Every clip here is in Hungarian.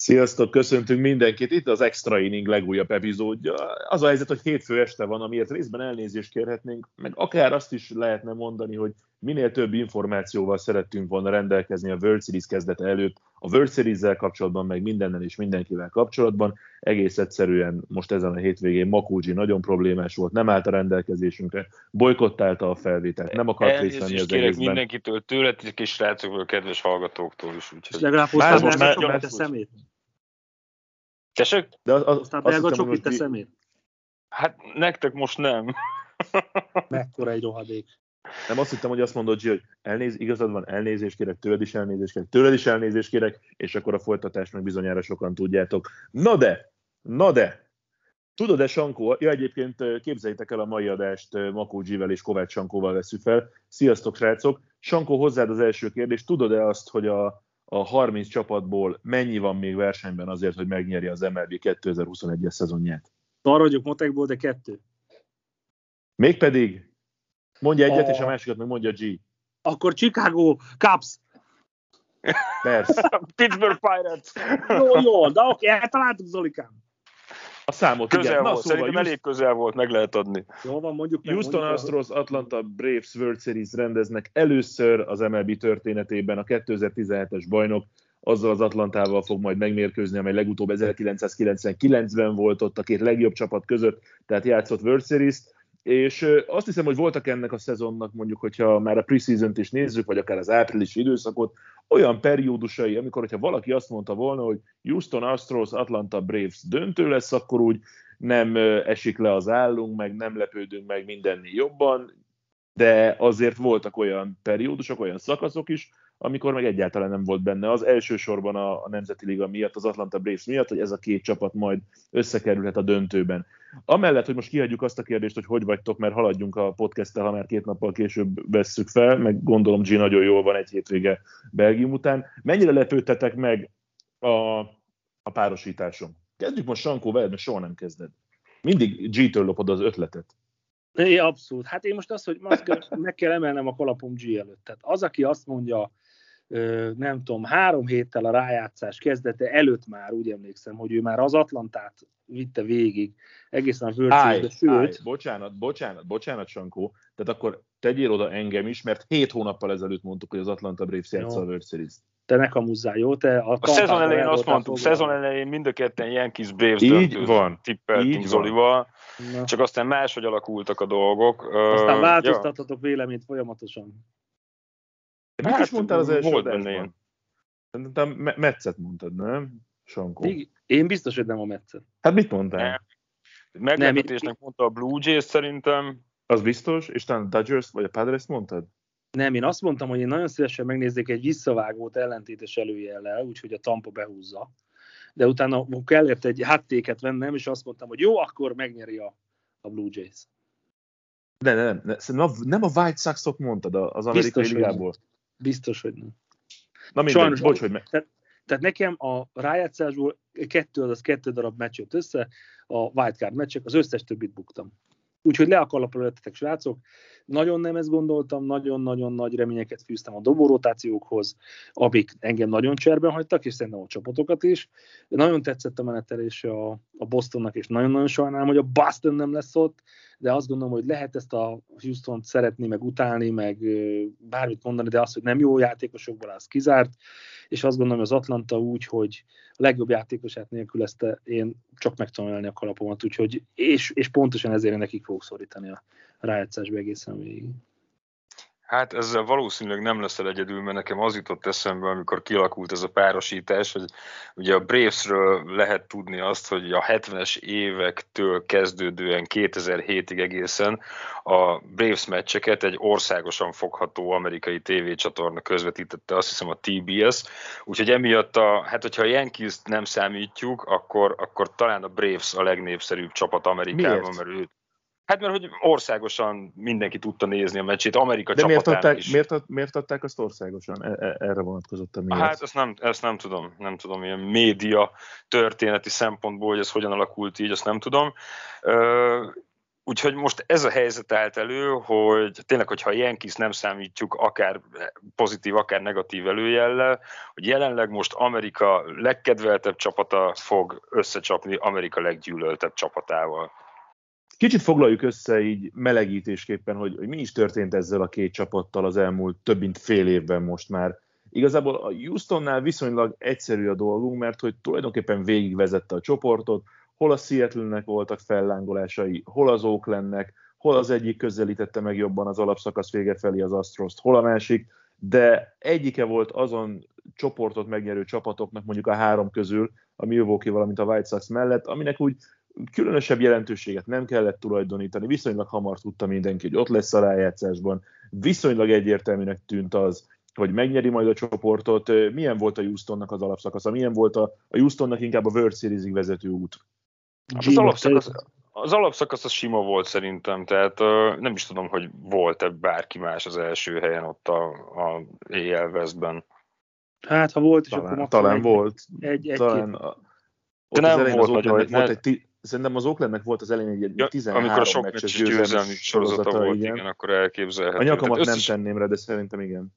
Sziasztok, köszöntünk mindenkit, itt az Extra Inning legújabb epizódja. Az a helyzet, hogy hétfő este van, amiért részben elnézést kérhetnénk, meg akár azt is lehetne mondani, hogy minél több információval szerettünk volna rendelkezni a World Series kezdete előtt, a World Series-zel kapcsolatban, meg mindennel és mindenkivel kapcsolatban. Egész egyszerűen most ezen a hétvégén Makógyi nagyon problémás volt, nem állt a rendelkezésünkre, bolykottálta a felvételt, nem akart részt venni az egészben. mindenkitől, tőletek és srácokról, kedves hallgatóktól is. Úgyhogy... És legalább hoztál belga csokit a szemét. Tessék? De az, az, Hoztál azt belga csokit a most mi- szemét. Hát nektek most nem. Mekkora egy rohadék. Nem azt hittem, hogy azt mondod, Gio, hogy elnéz, igazad van, elnézést kérek, tőled is elnézést kérek, tőled is elnézést kérek, és akkor a folytatást meg bizonyára sokan tudjátok. Na de, na de, tudod-e Sankó, ja egyébként képzeljétek el a mai adást Makó G-vel és Kovács Sankóval veszük fel. Sziasztok srácok! Sankó, hozzád az első kérdés, tudod-e azt, hogy a, a 30 csapatból mennyi van még versenyben azért, hogy megnyeri az MLB 2021-es szezonját? Arra vagyok motekból, de kettő. Mégpedig, mondja egyet, A- és a másikat meg mondja G. Akkor Chicago Cubs. Persze. Pittsburgh Pirates. Jó, jó, de oké, eltaláltuk Zolikám. A számot, Közel igen. Na, volt, szóval szerintem Houston, elég közel volt, meg lehet adni. Jó van, mondjuk meg. Houston mondjuk. Astros, Atlanta Braves World Series rendeznek először az MLB történetében a 2017-es bajnok azzal az Atlantával fog majd megmérkőzni, amely legutóbb 1999-ben volt ott a két legjobb csapat között, tehát játszott World Series-t, és azt hiszem, hogy voltak ennek a szezonnak, mondjuk, hogyha már a preseason-t is nézzük, vagy akár az áprilisi időszakot, olyan periódusai, amikor, hogyha valaki azt mondta volna, hogy Houston Astros, Atlanta Braves döntő lesz, akkor úgy nem esik le az állunk, meg nem lepődünk meg mindenni jobban, de azért voltak olyan periódusok, olyan szakaszok is, amikor meg egyáltalán nem volt benne az elsősorban a, a Nemzeti Liga miatt, az Atlanta Braves miatt, hogy ez a két csapat majd összekerülhet a döntőben. Amellett, hogy most kihagyjuk azt a kérdést, hogy hogy vagytok, mert haladjunk a podcasttel, ha már két nappal később vesszük fel, meg gondolom G nagyon jól van egy hétvége Belgium után. Mennyire lepődtetek meg a, a párosításon? Kezdjük most Sankó veled, mert soha nem kezded. Mindig G-től lopod az ötletet. É, abszolút. Hát én most azt, hogy azt meg kell emelnem a kalapom G előtt. Tehát az, aki azt mondja, nem tudom, három héttel a rájátszás kezdete előtt már úgy emlékszem, hogy ő már az Atlantát vitte végig, egészen a World Series-be, sőt, állj, bocsánat, bocsánat, bocsánat, Sankó, tehát akkor tegyél oda engem is, mert hét hónappal ezelőtt mondtuk, hogy az Atlanta Braves játsza a World Series. te ne kamuzzál, jó? Te a, A szezon elején azt mondtuk, mondtuk, szezon elején mind a ketten Yankees Braves Így van, tippeltünk így van. Zolival, Na, csak aztán máshogy alakultak a dolgok. Aztán ja. változtathatok véleményt folyamatosan. Mit Hát, is mondtál az első volt benne adásban? ilyen. Szerintem Me- Metszet mondtad, nem? Sankó. Még- Én biztos, hogy nem a Metszet. Hát mit mondtál? Nem. Meglepetésnek mondta a Blue Jays szerintem. Az biztos? És talán a Dodgers vagy a Padres mondtad? Nem, én azt mondtam, hogy én nagyon szívesen megnézzék egy visszavágót ellentétes előjellel, úgyhogy a Tampa behúzza. De utána kellett egy háttéket vennem, és azt mondtam, hogy jó, akkor megnyeri a, a Blue Jays. De nem, nem, nem, nem, nem a White Sox-ot mondtad az amerikai Biztos, ligából. Biztos, hogy nem. Na mindegy, Sajnos- bocs, hogy me- Tehát nekem a rájátszásból kettő, azaz kettő darab meccs jött össze, a wildcard meccsek, az összes többit buktam. Úgyhogy le a kalapra lettetek, srácok. Nagyon nem ezt gondoltam, nagyon-nagyon nagy reményeket fűztem a dobórotációkhoz, amik engem nagyon cserben hagytak, és szerintem a csapatokat is. Nagyon tetszett a menetelése a, a Bostonnak, és nagyon-nagyon sajnálom, hogy a Boston nem lesz ott, de azt gondolom, hogy lehet ezt a Houston szeretni, meg utálni, meg bármit mondani, de az, hogy nem jó játékosokból az kizárt, és azt gondolom, az Atlanta úgy, hogy a legjobb játékosát nélkülözte, én csak meg tudom emelni a kalapomat, úgyhogy, és, és pontosan ezért nekik fogok szorítani a rájátszásba egészen végig. Hát ezzel valószínűleg nem leszel egyedül, mert nekem az jutott eszembe, amikor kialakult ez a párosítás, hogy ugye a Bravesről lehet tudni azt, hogy a 70-es évektől kezdődően 2007-ig egészen a Braves meccseket egy országosan fogható amerikai tévécsatorna közvetítette, azt hiszem a TBS, úgyhogy emiatt, a, hát hogyha a yankees nem számítjuk, akkor, akkor talán a Braves a legnépszerűbb csapat Amerikában, Miért? mert ő Hát mert hogy országosan mindenki tudta nézni a meccsét, Amerika De miért adták, is. Miért, miért adták azt országosan? E, e, erre vonatkozott a miért? Hát ezt nem, ezt nem tudom, nem tudom, ilyen média történeti szempontból, hogy ez hogyan alakult így, azt nem tudom. Úgyhogy most ez a helyzet állt elő, hogy tényleg, hogyha a Yankees nem számítjuk akár pozitív, akár negatív előjellel, hogy jelenleg most Amerika legkedveltebb csapata fog összecsapni Amerika leggyűlöltebb csapatával. Kicsit foglaljuk össze így melegítésképpen, hogy, hogy mi is történt ezzel a két csapattal az elmúlt több mint fél évben most már. Igazából a Houstonnál viszonylag egyszerű a dolgunk, mert hogy tulajdonképpen végigvezette a csoportot, hol a Seattle-nek voltak fellángolásai, hol az Oaklandnek, hol az egyik közelítette meg jobban az alapszakasz vége felé az Astros-t, hol a másik, de egyike volt azon csoportot megnyerő csapatoknak mondjuk a három közül, a Milwaukee, valamint a White Sox mellett, aminek úgy különösebb jelentőséget nem kellett tulajdonítani, viszonylag hamar tudta mindenki, hogy ott lesz a rájátszásban, viszonylag egyértelműnek tűnt az, hogy megnyeri majd a csoportot. Milyen volt a Houstonnak az alapszakasza? Milyen volt a, a Houstonnak inkább a World series vezető út? Hát az alapszakasz, az alapszakasz az sima volt szerintem, tehát uh, nem is tudom, hogy volt-e bárki más az első helyen ott a, a EL Westben. Hát, ha volt, és talán, akkor talán egy, volt. Egy, egy, talán, a, De nem volt nagyon. Volt egy, szerintem az Oaklandnek volt az elején egy ja, 13 amikor sok meccses győzelmi sorozata volt, igen. igen, akkor elképzelhető. A nyakamat összes... nem tenném rá, de szerintem igen.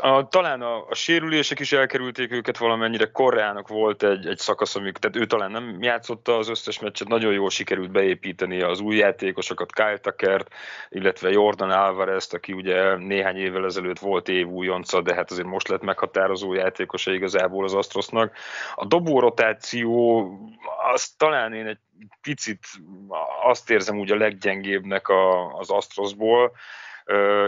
A, talán a, a sérülések is elkerülték őket valamennyire. Korreának volt egy, egy szakasz, amik, tehát ő talán nem játszotta az összes meccset, nagyon jól sikerült beépíteni az új játékosokat, Kyle Tuckert, illetve Jordan alvarez aki ugye néhány évvel ezelőtt volt év újonca, de hát azért most lett meghatározó játékosa igazából az Astrosnak. A dobó rotáció, az talán én egy picit azt érzem úgy a leggyengébbnek a, az Astrosból,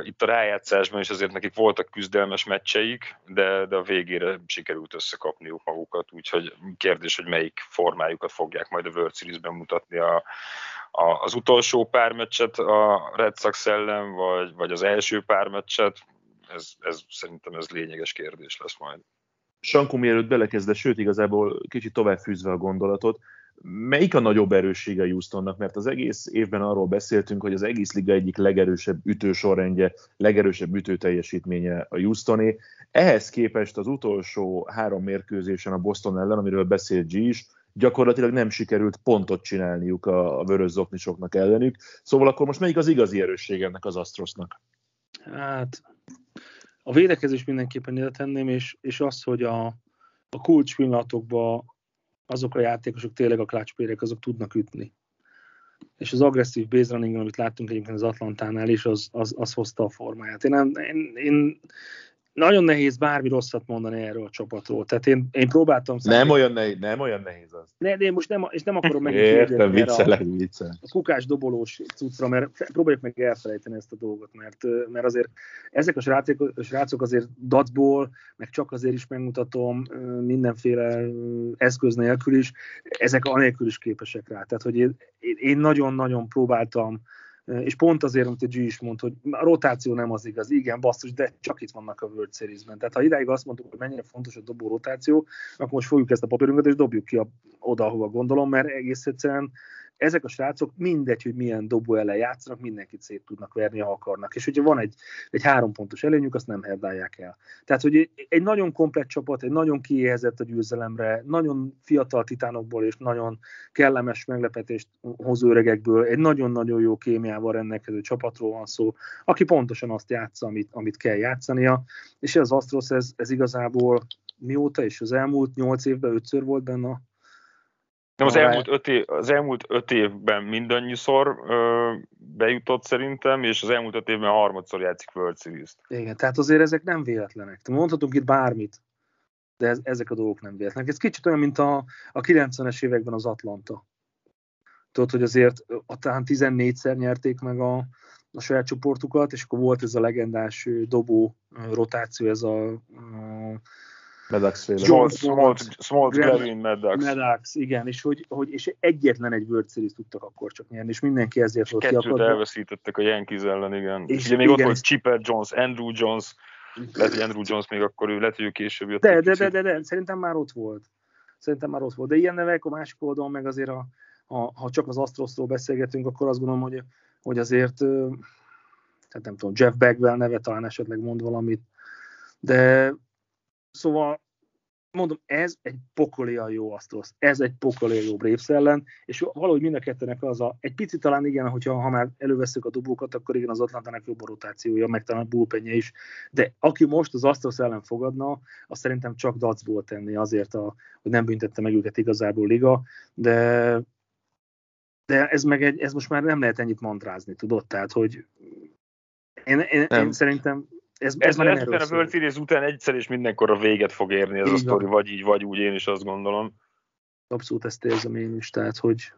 itt a rájátszásban is azért nekik voltak küzdelmes meccseik, de, de a végére sikerült összekapniuk magukat, úgyhogy kérdés, hogy melyik formájukat fogják majd a World Series-ben mutatni a, a, az utolsó pár meccset a Red Sox ellen, vagy, vagy az első pár meccset, ez, ez szerintem ez lényeges kérdés lesz majd. Sankó mielőtt belekezdett, sőt igazából kicsit tovább fűzve a gondolatot, melyik a nagyobb erőssége Houstonnak, mert az egész évben arról beszéltünk, hogy az egész liga egyik legerősebb ütősorrendje, legerősebb ütőteljesítménye a Houstoné. Ehhez képest az utolsó három mérkőzésen a Boston ellen, amiről beszélt G is, gyakorlatilag nem sikerült pontot csinálniuk a, a vörös zoknisoknak ellenük. Szóval akkor most melyik az igazi erősség ennek az Astrosnak? Hát a védekezés mindenképpen ide tenném, és, és az, hogy a, a kulcs pillanatokban azok a játékosok tényleg a klácspérek, azok tudnak ütni. És az agresszív base running, amit láttunk egyébként az Atlantánál is, az, az, az hozta a formáját. Én, nem, én, én nagyon nehéz bármi rosszat mondani erről a csapatról. Tehát én, én próbáltam... Nem olyan, nehéz, nem olyan nehéz az. Ne, de én most nem, és nem akarom megint Értem, viccelek, viccelek. a kukás dobolós cuccra, mert próbáljuk meg elfelejteni ezt a dolgot, mert, mert azért ezek a srácok, a srácok azért dacból, meg csak azért is megmutatom, mindenféle eszköz nélkül is, ezek anélkül is képesek rá. Tehát, hogy én nagyon-nagyon próbáltam és pont azért, amit a G is mondta, hogy a rotáció nem az igaz, igen, basszus, de csak itt vannak a World Series-ben. Tehát ha idáig azt mondtuk, hogy mennyire fontos a dobó rotáció, akkor most fogjuk ezt a papírunkat, és dobjuk ki a, oda, ahova gondolom, mert egész egyszerűen ezek a srácok mindegy, hogy milyen dobó ellen játszanak, mindenkit szét tudnak verni, ha akarnak. És hogyha van egy, egy három pontos előnyük, azt nem herdálják el. Tehát, hogy egy nagyon komplet csapat, egy nagyon kiéhezett a győzelemre, nagyon fiatal titánokból és nagyon kellemes meglepetést hozó öregekből, egy nagyon-nagyon jó kémiával rendelkező csapatról van szó, aki pontosan azt játsza, amit, amit kell játszania, és az Astros, ez, ez igazából mióta, és az elmúlt nyolc évben ötször volt benne nem, az elmúlt, öt év, az elmúlt öt évben mindannyiszor ö, bejutott szerintem, és az elmúlt öt évben harmadszor játszik World Series-t. Igen, tehát azért ezek nem véletlenek. Mondhatunk itt bármit, de ez, ezek a dolgok nem véletlenek. Ez kicsit olyan, mint a, a 90-es években az Atlanta. Tudod, hogy azért a, talán 14-szer nyerték meg a, a saját csoportukat, és akkor volt ez a legendás dobó rotáció, ez a, a Medax féle. Small, small, small Gravin Medax. Medax, igen, és, hogy, hogy, és egyetlen egy World Series tudtak akkor csak nyerni, és mindenki ezért volt Kettőt kiakadva. elveszítettek a Yankees ellen, igen. És És ugye még igen, ott volt Chipper Jones, Andrew Jones, lehet, hogy Andrew Jones még akkor ő, lehet, hogy ő később jött. De, de, de, de, de, szerintem már ott volt. Szerintem már ott volt. De ilyen nevek a másik oldalon meg azért, a, a, ha csak az Astrosról beszélgetünk, akkor azt gondolom, hogy, hogy azért, tehát nem tudom, Jeff Bagwell neve talán esetleg mond valamit, de szóval mondom, ez egy pokolia jó Astros, ez egy pokolia jó Braves ellen, és valahogy mind a kettőnek az a, egy picit talán igen, hogyha ha már előveszük a dobókat, akkor igen, az Atlantának jobb a rotációja, meg talán a bullpenje is, de aki most az Astros ellen fogadna, azt szerintem csak dacból tenni azért, a, hogy nem büntette meg őket igazából liga, de de ez meg egy, ez most már nem lehet ennyit mantrázni, tudod? Tehát, hogy én, én, Nem. én szerintem ez, ez, Ez, már nem a. World Series után egyszer és mindenkorra véget fog érni ez Így a sztori, vagy így, vagy úgy, én is azt gondolom. Abszolút ezt érzem én is, tehát, hogy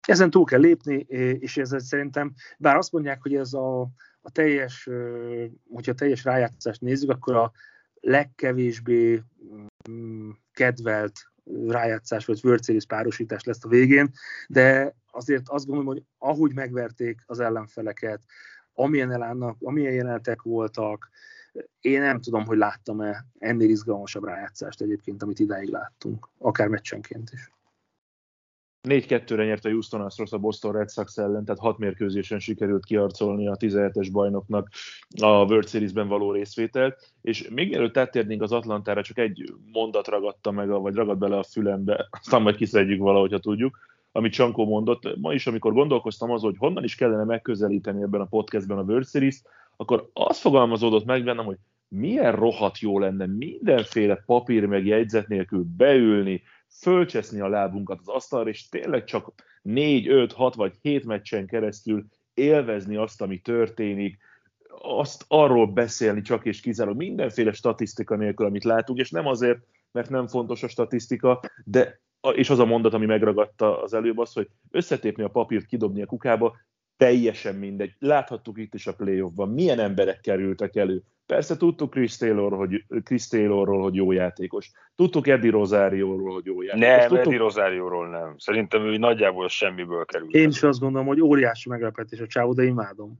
ezen túl kell lépni, és ez szerintem, bár azt mondják, hogy ez a, a teljes, hogyha a teljes rájátszást nézzük, akkor a legkevésbé mm, kedvelt rájátszás vagy World Series párosítás lesz a végén, de azért azt gondolom, hogy ahogy megverték az ellenfeleket, amilyen elánnak, amilyen jelenetek voltak, én nem tudom, hogy láttam-e ennél izgalmasabb rájátszást egyébként, amit idáig láttunk, akár meccsenként is. 4-2-re nyert a Houston Astros a Boston Red Sox ellen, tehát hat mérkőzésen sikerült kiarcolni a 17-es bajnoknak a World Series-ben való részvételt, és még előtt áttérnénk az Atlantára, csak egy mondat ragadta meg, vagy ragad bele a fülembe, aztán majd kiszedjük valahogy, ha tudjuk, amit Csankó mondott. Ma is, amikor gondolkoztam az, hogy honnan is kellene megközelíteni ebben a podcastben a World series akkor az fogalmazódott meg bennem, hogy milyen rohadt jó lenne mindenféle papír meg jegyzet nélkül beülni, fölcseszni a lábunkat az asztalra, és tényleg csak 4, 5, 6 vagy 7 meccsen keresztül élvezni azt, ami történik, azt arról beszélni csak és kizárólag mindenféle statisztika nélkül, amit látunk, és nem azért, mert nem fontos a statisztika, de és az a mondat, ami megragadta az előbb az, hogy összetépni a papírt, kidobni a kukába, teljesen mindegy. Láthattuk itt is a playoffban, milyen emberek kerültek elő. Persze tudtuk Chris, Taylor, hogy, Chris Taylorról, hogy jó játékos. Tudtuk Eddie Rosario-ról, hogy jó játékos. Nem, tudtuk... Eddie Rosario-ról nem. Szerintem ő nagyjából semmiből került. Én is azt gondolom, hogy óriási meglepetés a csávó, de imádom.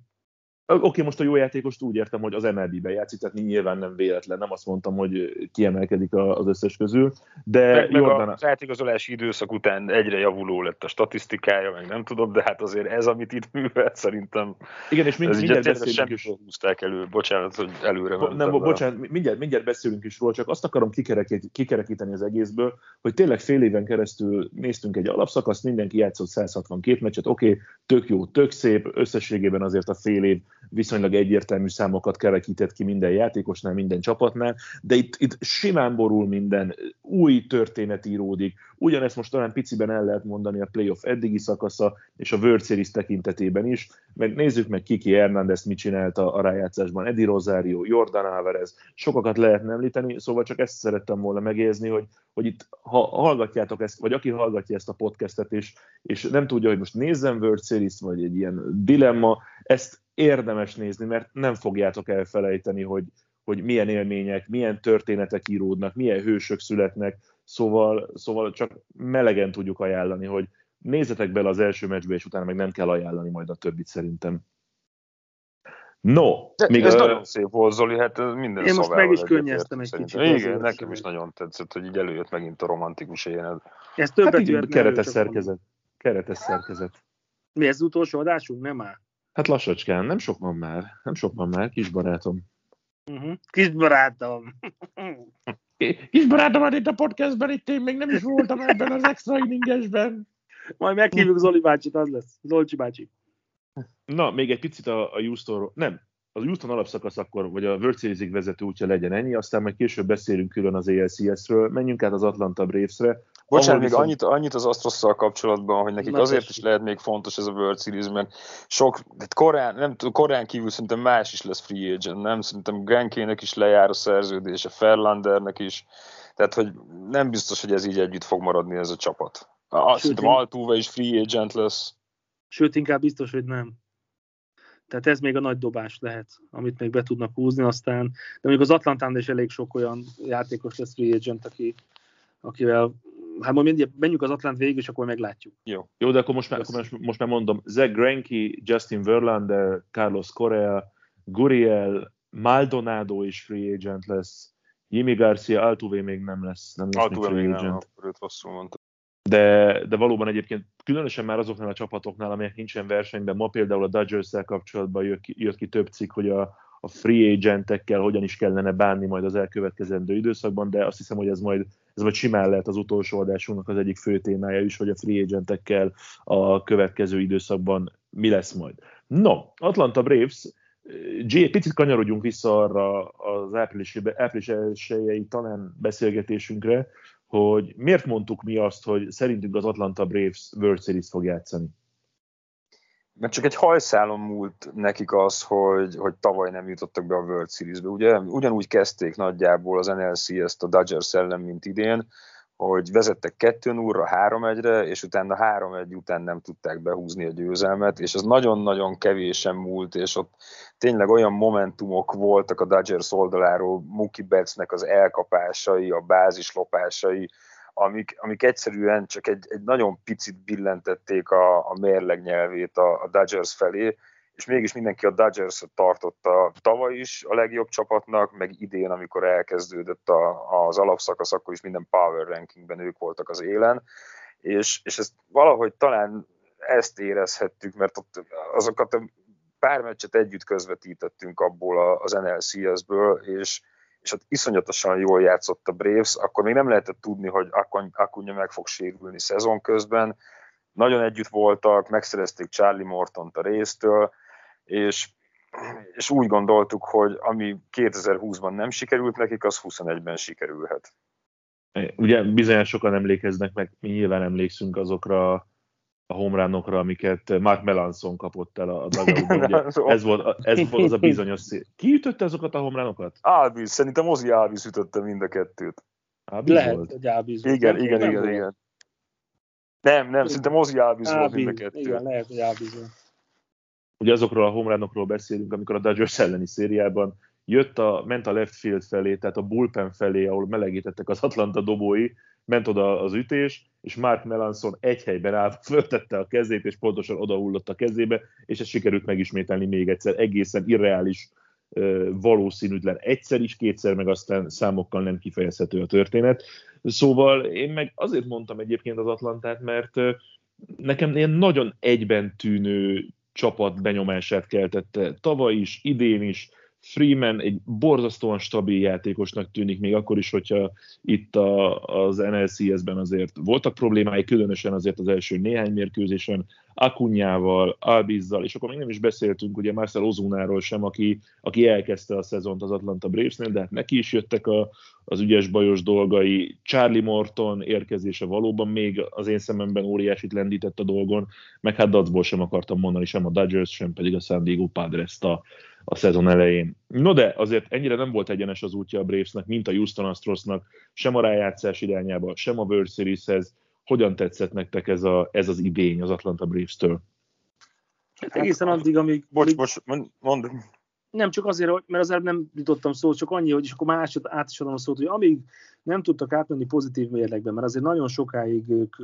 Oké, most a jó játékost úgy értem, hogy az MLB-ben játszik, tehát nyilván nem véletlen, nem azt mondtam, hogy kiemelkedik az összes közül, de meg, meg Jordan... az átigazolási időszak után egyre javuló lett a statisztikája, meg nem tudom, de hát azért ez, amit itt művelt, szerintem Igen, és mind, mindjárt beszélünk is. húzták elő, bocsánat, hogy előre Bo- nem, bo- bocsánat, mindjárt, mindjárt beszélünk is róla, csak azt akarom kikerekít, kikerekíteni az egészből, hogy tényleg fél éven keresztül néztünk egy alapszakaszt, mindenki játszott 162 meccset, oké, tök jó, tök szép, összességében azért a fél év viszonylag egyértelmű számokat kerekített ki minden játékosnál, minden csapatnál, de itt, itt simán borul minden, új történet íródik, ugyanezt most talán piciben el lehet mondani a playoff eddigi szakasza, és a World Series tekintetében is, meg nézzük meg Kiki Hernández mit csinált a, a rájátszásban, Eddie Rosario, Jordan Alvarez, sokakat lehetne említeni, szóval csak ezt szerettem volna megérzni, hogy, hogy itt ha hallgatjátok ezt, vagy aki hallgatja ezt a podcastet, és, és nem tudja, hogy most nézzem World Series, vagy egy ilyen dilemma, ezt érdemes nézni, mert nem fogjátok elfelejteni, hogy, hogy milyen élmények, milyen történetek íródnak, milyen hősök születnek, szóval, szóval csak melegen tudjuk ajánlani, hogy nézzetek bele az első meccsbe, és utána meg nem kell ajánlani majd a többit szerintem. No, De még ez a... nagyon szép volt, Zoli, hát ez minden Én most meg is könnyeztem egy kicsit Igen, nekem is nagyon tetszett, hogy így előjött megint a romantikus éjjel. Ez többet Hát így keretes szerkezet. Keretes szerkezet. Mi ez az utolsó adásunk? Nem áll. Hát lassacskán, nem sok van már, nem sok van már, kis barátom. Uh-huh. Kis barátom. Kis barátom, hát itt a podcastben, itt én még nem is voltam ebben az extra inningesben. Majd meghívjuk Zoli bácsit, az lesz. Zolcsi bácsi. Na, még egy picit a, a Houstonról, nem, az Houston alapszakasz akkor, vagy a World Series-ig vezető útja legyen ennyi, aztán majd később beszélünk külön az ALCS-ről, menjünk át az Atlanta Braves-re. Bocsánat, még annyit, annyit az Astrosszal kapcsolatban, hogy nekik Na, azért tessék. is lehet még fontos ez a World Series, mert sok, tehát korán, nem korán kívül szerintem más is lesz free agent, nem? Szerintem Grankének is lejár a szerződése, Ferlandernek is, tehát hogy nem biztos, hogy ez így együtt fog maradni ez a csapat. Azt Sőt, szerintem Altuve is free agent lesz. Sőt, inkább biztos, hogy nem. Tehát ez még a nagy dobás lehet, amit még be tudnak húzni aztán. De mondjuk az Atlantán is elég sok olyan játékos lesz free agent, aki, akivel hát majd mindig menjünk az Atlant végig, és akkor meglátjuk. Jó, Jó de akkor most már, akkor most, most már mondom, Zach Greinke, Justin Verlander, Carlos Correa, Guriel, Maldonado is free agent lesz, Jimmy Garcia, Altuve még nem lesz, nem lesz Altuve még free agent. Nem, rosszul mondta. De, de valóban egyébként különösen már azoknál a csapatoknál, amelyek nincsen versenyben, ma például a Dodgers-szel kapcsolatban jött ki, jött ki több cikk, hogy a, a free agentekkel hogyan is kellene bánni majd az elkövetkezendő időszakban, de azt hiszem, hogy ez majd, ez majd simán lehet az utolsó adásunknak az egyik fő témája is, hogy a free agentekkel a következő időszakban mi lesz majd. No, Atlanta Braves, G, picit kanyarodjunk vissza arra az április, április elsőjei talán beszélgetésünkre, hogy miért mondtuk mi azt, hogy szerintünk az Atlanta Braves World Series fog játszani? Mert csak egy hajszálon múlt nekik az, hogy, hogy tavaly nem jutottak be a World Series-be. Ugye, ugyanúgy kezdték nagyjából az NLC ezt a Dodgers ellen, mint idén, hogy vezettek 2 0 3-1-re, és utána 3-1 után nem tudták behúzni a győzelmet, és ez nagyon-nagyon kevésen múlt, és ott tényleg olyan momentumok voltak a Dodgers oldaláról, Mookie Bettsnek az elkapásai, a bázislopásai, amik, amik egyszerűen csak egy, egy nagyon picit billentették a, a mérleg nyelvét a, a Dodgers felé, és mégis mindenki a dodgers tartotta tavaly is a legjobb csapatnak, meg idén, amikor elkezdődött a, az alapszakasz, akkor is minden power rankingben ők voltak az élen, és, és ezt valahogy talán ezt érezhettük, mert ott azokat a pár meccset együtt közvetítettünk abból az NLCS-ből, és, és iszonyatosan jól játszott a Braves, akkor még nem lehetett tudni, hogy Akunya meg fog sérülni szezon közben. Nagyon együtt voltak, megszerezték Charlie Mortont a résztől, és, és úgy gondoltuk, hogy ami 2020-ban nem sikerült nekik, az 21-ben sikerülhet. Ugye bizonyos sokan emlékeznek meg, mi nyilván emlékszünk azokra a homránokra, amiket Mark Melanson kapott el a dugoutban. ez, volt, ez volt az a bizonyos szél. Ki ütötte azokat a homránokat? Albiz, szerintem Ozzy Albiz ütötte mind a kettőt. Albiz Lehet, volt? hogy Albiz volt. Igen, igen, igen, igen, igen. Nem, nem, szerintem Ozzy Albiz volt mind a kettő. Igen, lehet, hogy Albiz volt. Ugye azokról a homránokról beszélünk, amikor a Dodgers elleni szériában jött a, ment a left field felé, tehát a bullpen felé, ahol melegítettek az Atlanta dobói, ment oda az ütés, és Mark Melanson egy helyben állt, föltette a kezét, és pontosan odahullott a kezébe, és ezt sikerült megismételni még egyszer. Egészen irreális, valószínűtlen egyszer is, kétszer, meg aztán számokkal nem kifejezhető a történet. Szóval én meg azért mondtam egyébként az Atlantát, mert nekem ilyen nagyon egyben tűnő csapat benyomását keltette tavaly is, idén is, Freeman egy borzasztóan stabil játékosnak tűnik, még akkor is, hogyha itt a, az NLCS-ben azért voltak problémái, különösen azért az első néhány mérkőzésen, Akunyával, Albizzal, és akkor még nem is beszéltünk ugye Marcel Ozunáról sem, aki, aki elkezdte a szezont az Atlanta Bravesnél, de hát neki is jöttek a, az ügyes bajos dolgai. Charlie Morton érkezése valóban még az én szememben óriásit lendített a dolgon, meg hát dacból sem akartam mondani, sem a Dodgers, sem pedig a San Diego Padres a, a szezon elején. No de azért ennyire nem volt egyenes az útja a Bravesnek, mint a Houston Astrosnak, sem a rájátszás irányába, sem a World Series-hez. Hogyan tetszett nektek ez, a, ez az idény az Atlanta Braves-től? Hát egészen addig, amíg... Bocs, bocs, mond, Nem csak azért, mert az előbb nem jutottam szót, csak annyi, hogy és akkor másod át is adom a szót, hogy amíg nem tudtak átmenni pozitív mérlegben, mert azért nagyon sokáig ők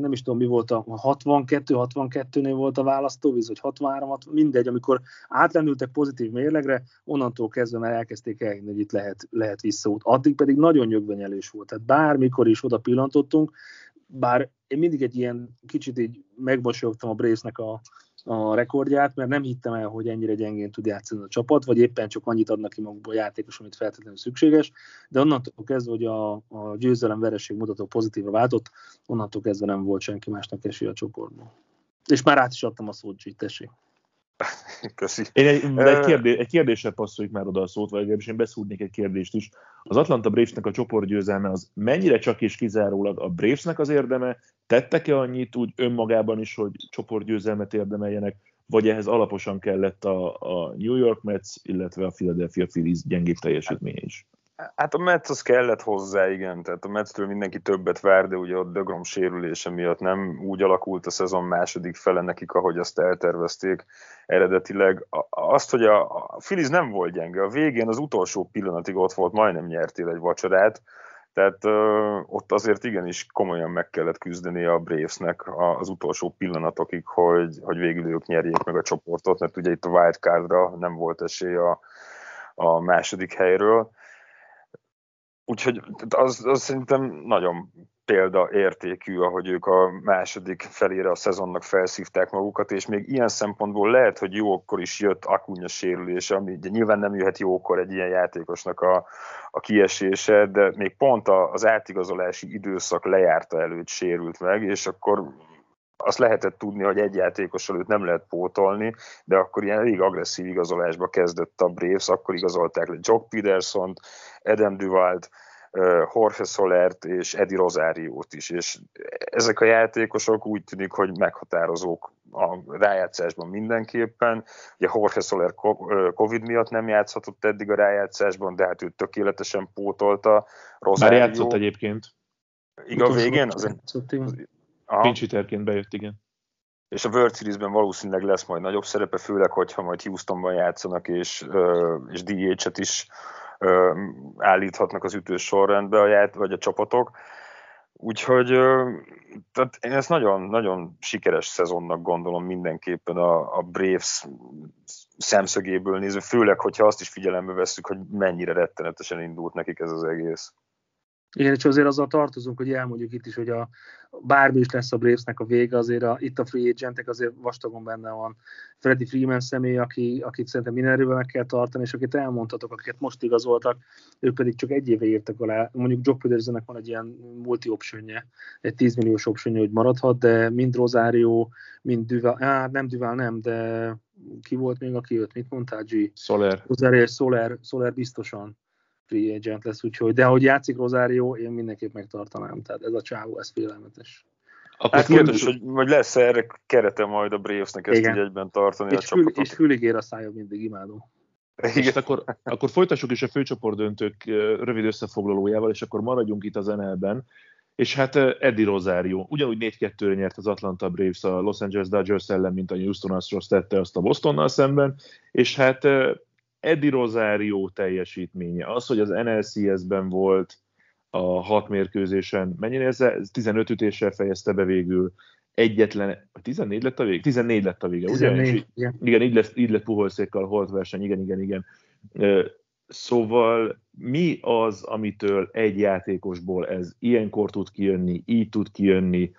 nem is tudom, mi volt a 62-62-nél volt a választóvíz, vagy 63 60, mindegy, amikor átlendültek pozitív mérlegre, onnantól kezdve már elkezdték el, hogy itt lehet, lehet visszaút. Addig pedig nagyon nyögvenyelős volt. Tehát bármikor is oda pillantottunk, bár én mindig egy ilyen kicsit így megmosolyogtam a Brace-nek a, a rekordját, mert nem hittem el, hogy ennyire gyengén tud játszani a csapat, vagy éppen csak annyit adnak ki magukból játékos, amit feltétlenül szükséges, de onnantól kezdve, hogy a, a győzelem vereség mutató pozitívra váltott, onnantól kezdve nem volt senki másnak esély a csoportból. És már át is adtam a szót, hogy tessék. Köszi. Én egy, egy, kérdés, egy kérdéssel passzoljuk már oda a szót, vagy legalábbis én beszúrnék egy kérdést is. Az Atlanta Bravesnek a csoportgyőzelme az mennyire csak és kizárólag a Bravesnek az érdeme? Tettek-e annyit úgy önmagában is, hogy csoportgyőzelmet érdemeljenek, vagy ehhez alaposan kellett a, a New York Mets, illetve a Philadelphia Phillies gyengébb teljesítménye is? Hát a Mets az kellett hozzá, igen. Tehát a Metstől mindenki többet vár, de ugye a Dögrom sérülése miatt nem úgy alakult a szezon második fele nekik, ahogy azt eltervezték. eredetileg. Azt, hogy a, a Phillies nem volt gyenge, a végén az utolsó pillanatig ott volt, majdnem nyertél egy vacsorát, tehát ö, ott azért igenis komolyan meg kellett küzdeni a Bravesnek az utolsó pillanatokig, hogy, hogy végül ők nyerjék meg a csoportot, mert ugye itt a wildcardra nem volt esély a, a második helyről. Úgyhogy az, az szerintem nagyon példaértékű, ahogy ők a második felére a szezonnak felszívták magukat, és még ilyen szempontból lehet, hogy jókor is jött Akunya sérülése, ami ugye nyilván nem jöhet jókor egy ilyen játékosnak a, a kiesése, de még pont az átigazolási időszak lejárta előtt sérült meg, és akkor azt lehetett tudni, hogy egy játékos előtt nem lehet pótolni, de akkor ilyen elég agresszív igazolásba kezdett a Braves, akkor igazolták le Jock Peterson-t, Adam Duvalt, Jorge Solert és Eddie Rosáriót is, és ezek a játékosok úgy tűnik, hogy meghatározók a rájátszásban mindenképpen. Ugye Jorge Soler Covid miatt nem játszhatott eddig a rájátszásban, de hát ő tökéletesen pótolta. Rosario, Már játszott egyébként. Igaz, végén? Az, Pincsiterként bejött, igen. És a World Series-ben valószínűleg lesz majd nagyobb szerepe, főleg, hogyha majd Houstonban játszanak, és, és DH-et is állíthatnak az ütős sorrendbe a ját, vagy a csapatok. Úgyhogy tehát én ezt nagyon, nagyon sikeres szezonnak gondolom mindenképpen a, a Braves szemszögéből nézve, főleg, hogyha azt is figyelembe vesszük, hogy mennyire rettenetesen indult nekik ez az egész. Igen, és azért azzal tartozunk, hogy elmondjuk itt is, hogy a, bármi is lesz a Bravesnek a vége, azért a, itt a free agentek azért vastagon benne van. Freddy Freeman személy, aki, akit szerintem minden erőben meg kell tartani, és akit elmondhatok, akiket most igazoltak, ők pedig csak egy éve írtak alá. Mondjuk Jock Petersonnek van egy ilyen multi optionje, egy 10 milliós optionje, hogy maradhat, de mind Rosario, mind Duval, á, nem Duval nem, de ki volt még, aki jött, mit mondtál, G? Soler. Rosario és Soler, Soler biztosan free agent lesz, úgyhogy, de ahogy játszik Rosario, én mindenképp megtartanám, tehát ez a csávó, ez félelmetes. Akkor hát kérdés, hogy, hogy lesz erre kerete majd a Bravesnek ezt így egyben tartani és a fül, csapatot. És fülig ér a szája, mindig imádom. És akkor, akkor folytassuk is a főcsoport döntők rövid összefoglalójával, és akkor maradjunk itt az NL-ben. És hát Eddie Rosario, ugyanúgy 4-2-re nyert az Atlanta Braves a Los Angeles Dodgers ellen, mint a Houston Astros tette azt a Bostonnal szemben, és hát Eddie Rosario teljesítménye, az, hogy az NLCS-ben volt a hat mérkőzésen, mennyire ez 15 ütéssel fejezte be végül, egyetlen, 14 lett a vége? 14 lett a vége, 14, ugye? Igen. igen, így lett, így lett Puholszékkal holt verseny, igen, igen, igen. Szóval mi az, amitől egy játékosból ez ilyenkor tud kijönni, így tud kijönni,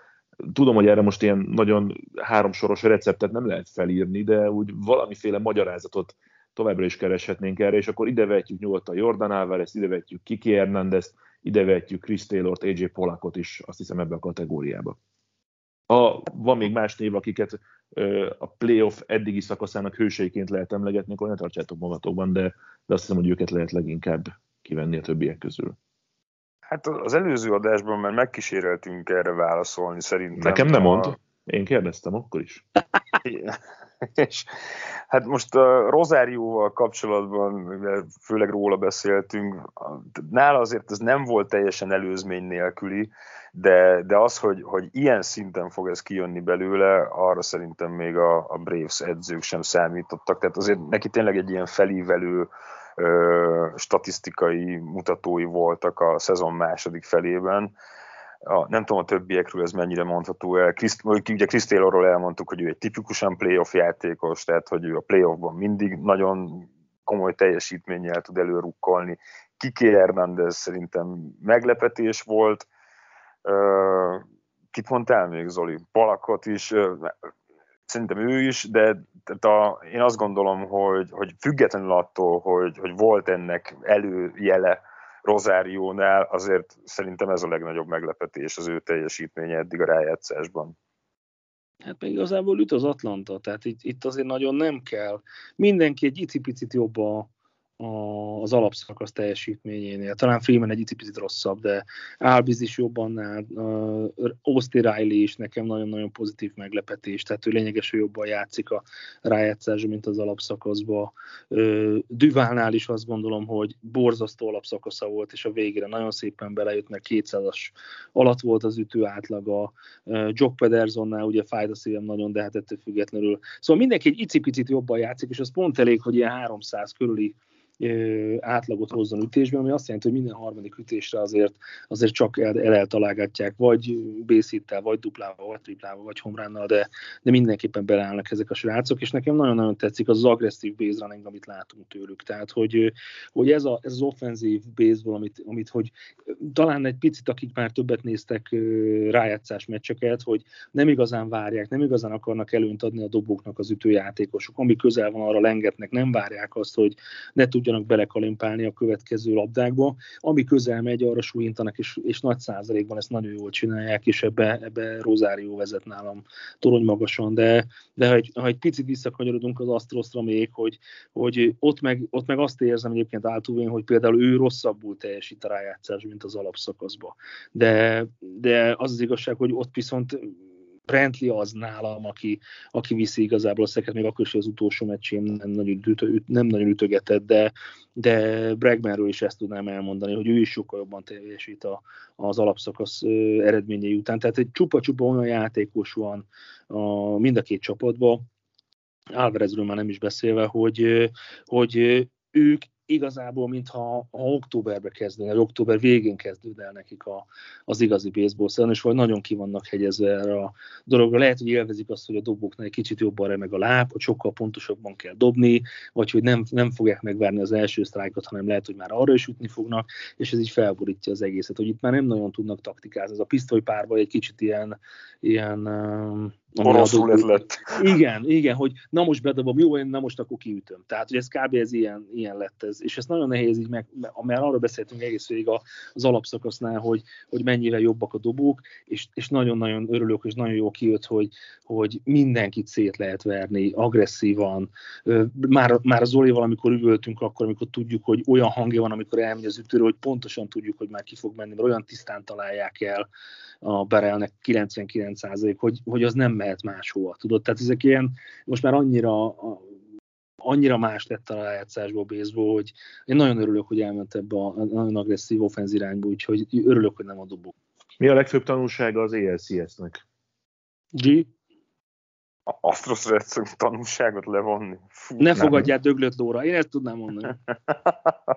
Tudom, hogy erre most ilyen nagyon háromsoros receptet nem lehet felírni, de úgy valamiféle magyarázatot továbbra is kereshetnénk erre, és akkor ide vetjük nyugodtan Jordan Alvarez, ide vetjük Kiki Hernandez, ide vetjük Chris Taylor-t, AJ Polakot is, azt hiszem ebbe a kategóriába. Ha van még más név, akiket a playoff eddigi szakaszának hőseiként lehet emlegetni, akkor ne tartsátok magatokban, de, de azt hiszem, hogy őket lehet leginkább kivenni a többiek közül. Hát az előző adásban már megkíséreltünk erre válaszolni szerintem. Nekem nem mond. A... Én kérdeztem akkor is. és hát most a Rosárióval kapcsolatban, főleg róla beszéltünk, nála azért ez nem volt teljesen előzmény nélküli, de, de az, hogy, hogy ilyen szinten fog ez kijönni belőle, arra szerintem még a, a Braves edzők sem számítottak. Tehát azért neki tényleg egy ilyen felívelő ö, statisztikai mutatói voltak a szezon második felében, a, nem tudom a többiekről ez mennyire mondható el. Chris, ugye Chris Taylorról elmondtuk, hogy ő egy tipikusan playoff játékos, tehát hogy ő a playoffban mindig nagyon komoly teljesítménnyel tud előrukkolni. Kiki Hernández szerintem meglepetés volt. Kit mondtál még, Zoli? Palakot is, szerintem ő is, de tehát a, én azt gondolom, hogy, hogy függetlenül attól, hogy, hogy volt ennek előjele Rosáriónál azért szerintem ez a legnagyobb meglepetés az ő teljesítménye eddig a rájátszásban. Hát még igazából üt az Atlanta, tehát itt, itt azért nagyon nem kell. Mindenki egy icipicit jobb a, az alapszakasz teljesítményénél. Talán Freeman egy picit rosszabb, de Albiz is jobban áll, uh, Austin Riley is nekem nagyon-nagyon pozitív meglepetés, tehát ő lényegesen jobban játszik a rájátszásban, mint az alapszakaszban. Uh, is azt gondolom, hogy borzasztó alapszakasza volt, és a végére nagyon szépen belejött, mert 200-as alatt volt az ütő átlaga. Jock Pedersonnál ugye fájt a szívem nagyon, de hát ettől függetlenül. Szóval mindenki egy icipicit jobban játszik, és az pont elég, hogy ilyen 300 körüli átlagot hozzon ütésben, ami azt jelenti, hogy minden harmadik ütésre azért, azért csak el, el eltalálgatják, vagy bészíttel, vagy duplával, vagy triplával, vagy homránnal, de, de mindenképpen beleállnak ezek a srácok, és nekem nagyon-nagyon tetszik az, az agresszív base running, amit látunk tőlük. Tehát, hogy, hogy ez, a, ez az offenzív baseball, amit, amit, hogy talán egy picit, akik már többet néztek rájátszás meccseket, hogy nem igazán várják, nem igazán akarnak előnt adni a dobóknak az ütőjátékosok, ami közel van arra lengetnek, nem várják azt, hogy ne tud tudjanak belekalimpálni a következő labdákba. Ami közel megy, arra súlyintanak, és, és nagy százalékban ezt nagyon jól csinálják, és ebbe, ebbe Rosárió vezet nálam torony magasan, de, de ha, egy, ha egy picit visszakanyarodunk az Astrosra még, hogy, hogy ott, meg, ott meg azt érzem egyébként általában, hogy például ő rosszabbul teljesít a rájátszás, mint az alapszakaszba. De, de az az igazság, hogy ott viszont Brentley az nálam, aki, aki viszi igazából a szeket, még akkor is az utolsó meccsén nem nagyon, ütö, nem nagyon ütögetett, de, de Bregmanről is ezt tudnám elmondani, hogy ő is sokkal jobban teljesít a, az alapszakasz eredményei után. Tehát egy csupa-csupa olyan játékos van a, mind a két csapatban, Álvarezről már nem is beszélve, hogy, hogy ők igazából, mintha ha októberbe kezdődne, vagy október végén kezdődne el nekik a, az igazi baseball szezon, és vagy nagyon ki vannak hegyezve erre a dologra. Lehet, hogy élvezik azt, hogy a dobóknál egy kicsit jobban remeg a láb, hogy sokkal pontosabban kell dobni, vagy hogy nem, nem fogják megvárni az első sztrájkot, hanem lehet, hogy már arra is ütni fognak, és ez így felborítja az egészet, hogy itt már nem nagyon tudnak taktikázni. Ez a pisztolypárban egy kicsit ilyen, ilyen Oroszul ez lett. Igen, igen, hogy na most bedobom, jó, én na most akkor kiütöm. Tehát, hogy ez kb. ez ilyen, ilyen lett ez. És ez nagyon nehéz így meg, mert arra beszéltünk egész végig az alapszakasznál, hogy, hogy mennyire jobbak a dobók, és, és nagyon-nagyon örülök, és nagyon jó kijött, hogy, hogy mindenkit szét lehet verni, agresszívan. Már, már az Zolival, amikor üvöltünk, akkor, amikor tudjuk, hogy olyan hangja van, amikor elmegy az ütőre, hogy pontosan tudjuk, hogy már ki fog menni, mert olyan tisztán találják el a Berelnek 99%, hogy, hogy az nem mehet máshova, tudod? Tehát ezek ilyen, most már annyira annyira más lett a rájátszásból baseball, hogy én nagyon örülök, hogy elment ebbe a nagyon agresszív offenz irányba, úgyhogy örülök, hogy nem a dobó. Mi a legfőbb tanulsága az ALCS-nek? G? Astros Reds tanulságot levonni. Fú, ne fogadjál döglött lóra, én ezt tudnám mondani.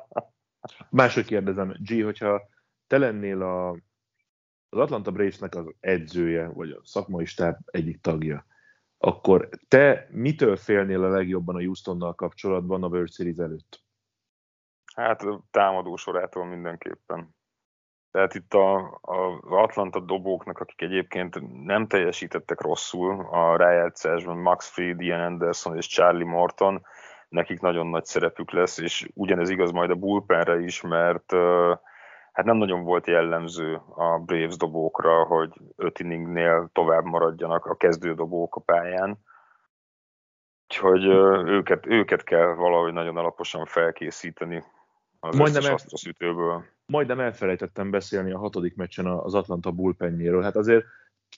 Máshogy kérdezem, G, hogyha te lennél a, az Atlanta Braves-nek az edzője, vagy a szakmai stáb egyik tagja, akkor te mitől félnél a legjobban a Houstonnal kapcsolatban a World Series előtt? Hát támadó sorától mindenképpen. Tehát itt a, a Atlanta dobóknak, akik egyébként nem teljesítettek rosszul a rájátszásban, Max Fried, Ian Anderson és Charlie Morton, nekik nagyon nagy szerepük lesz, és ugyanez igaz majd a bullpenre is, mert uh, hát nem nagyon volt jellemző a Braves dobókra, hogy öt inningnél tovább maradjanak a kezdődobók a pályán. Úgyhogy őket, őket kell valahogy nagyon alaposan felkészíteni az majdnem el, ütőből. Majdnem elfelejtettem beszélni a hatodik meccsen az Atlanta bullpenjéről. Hát azért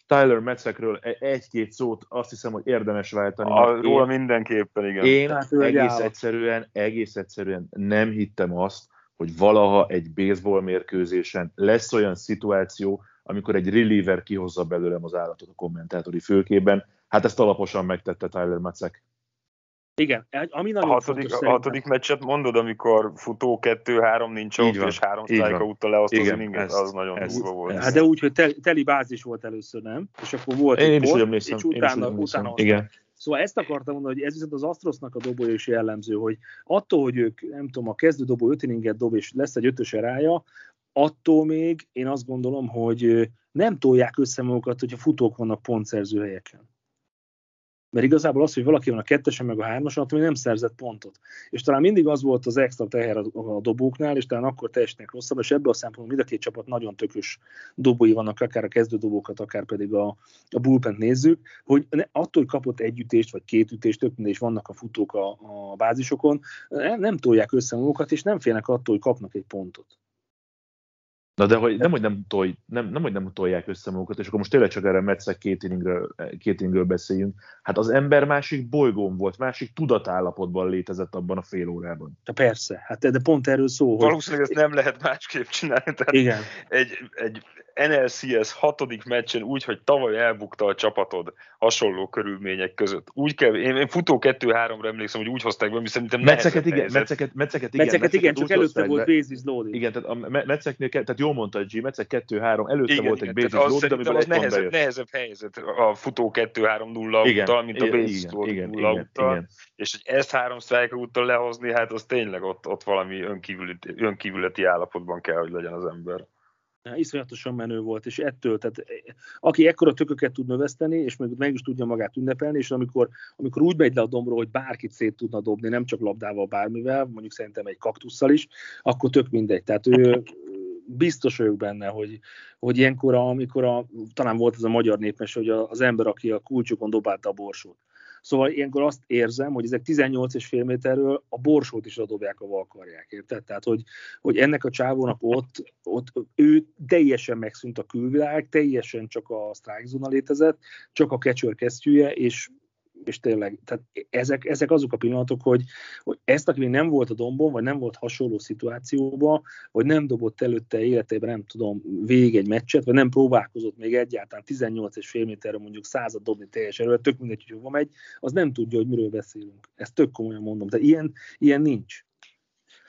Tyler Metzekről e- egy-két szót azt hiszem, hogy érdemes váltani. A, róla mindenképpen, igen. Én egész egyszerűen, egész egyszerűen nem hittem azt, hogy valaha egy baseball mérkőzésen lesz olyan szituáció, amikor egy reliever kihozza belőlem az állatot a kommentátori főkében. Hát ezt alaposan megtette Tyler Macek. Igen, ami nagyon a hatodik, fontos, a hatodik meccset mondod, amikor futó kettő-három nincs ott, és három sztrájka után leosztó az inget, az nagyon ez, durva volt. Hát de úgy, hogy teli bázis volt először, nem? És akkor volt én, én is emlékszem. És utána, utána Igen. Szóval ezt akartam mondani, hogy ez viszont az Astrosnak a dobója is jellemző, hogy attól, hogy ők, nem tudom, a kezdő dobó öt inninget dob, és lesz egy ötös rája, attól még én azt gondolom, hogy nem tolják össze magukat, hogyha futók vannak pontszerző helyeken. Mert igazából az, hogy valaki van a kettesen meg a hármason, attól még nem szerzett pontot. És talán mindig az volt az extra teher a, dobóknál, és talán akkor teljesnek rosszabb, és ebből a szempontból mind a két csapat nagyon tökös dobói vannak, akár a kezdődobókat, akár pedig a, a bullpent nézzük, hogy ne, attól, hogy kapott egy ütést, vagy két ütést, tök mindegy, vannak a futók a, a bázisokon, nem tolják össze magukat, és nem félnek attól, hogy kapnak egy pontot. Na de hogy nem, hogy nem, tolj, nem, nem, hogy nem tolják össze magukat, és akkor most tényleg csak erre Metszek két inningről, két inningről beszéljünk. Hát az ember másik bolygón volt, másik tudatállapotban létezett abban a fél órában. De persze, hát de pont erről szó. Valószínűleg ezt nem lehet másképp csinálni. Tehát Igen. Egy, egy NLCS hatodik meccsen úgy, hogy tavaly elbukta a csapatod hasonló körülmények között. Úgy kell, én, én futó 2-3-ra emlékszem, hogy úgy hozták be, ami szerintem mecceket igen, mecceket, mecceket, igen, mecceket, igen, csak előtte volt basis loading. Igen, tehát a mecceknél, tehát jó mondta a G, meccek 2-3, előtte igen, volt egy basis loading, amiből az nehezebb, nehezebb helyzet a futó 2-3-0 uttal, mint a basis loading 0 uttal. És hogy ezt három strike úttal lehozni, hát az tényleg ott, ott valami önkívületi, önkívületi állapotban kell, hogy legyen az ember iszonyatosan menő volt, és ettől, tehát eh, aki ekkora tököket tud növeszteni, és meg, meg is tudja magát ünnepelni, és amikor, amikor úgy megy le a dombról, hogy bárkit szét tudna dobni, nem csak labdával, bármivel, mondjuk szerintem egy kaktusszal is, akkor tök mindegy. Tehát ő biztos vagyok benne, hogy, hogy ilyenkor, amikor a, talán volt ez a magyar népmes, hogy az ember, aki a kulcsokon dobálta a borsót, Szóval ilyenkor azt érzem, hogy ezek 18,5 méterről a borsót is adobják a valkarják, érted? Tehát, hogy, hogy ennek a csávónak ott, ott ő teljesen megszűnt a külvilág, teljesen csak a strike létezett, csak a catcher kesztyűje, és és tényleg, tehát ezek, ezek azok a pillanatok, hogy, hogy ezt, aki még nem volt a dombon, vagy nem volt hasonló szituációban, vagy nem dobott előtte életében, nem tudom, végig egy meccset, vagy nem próbálkozott még egyáltalán 18 és fél méterre mondjuk század dobni teljes erővel, tök mindegy, hogy hova megy, az nem tudja, hogy miről beszélünk. Ezt tök komolyan mondom. De ilyen, ilyen nincs.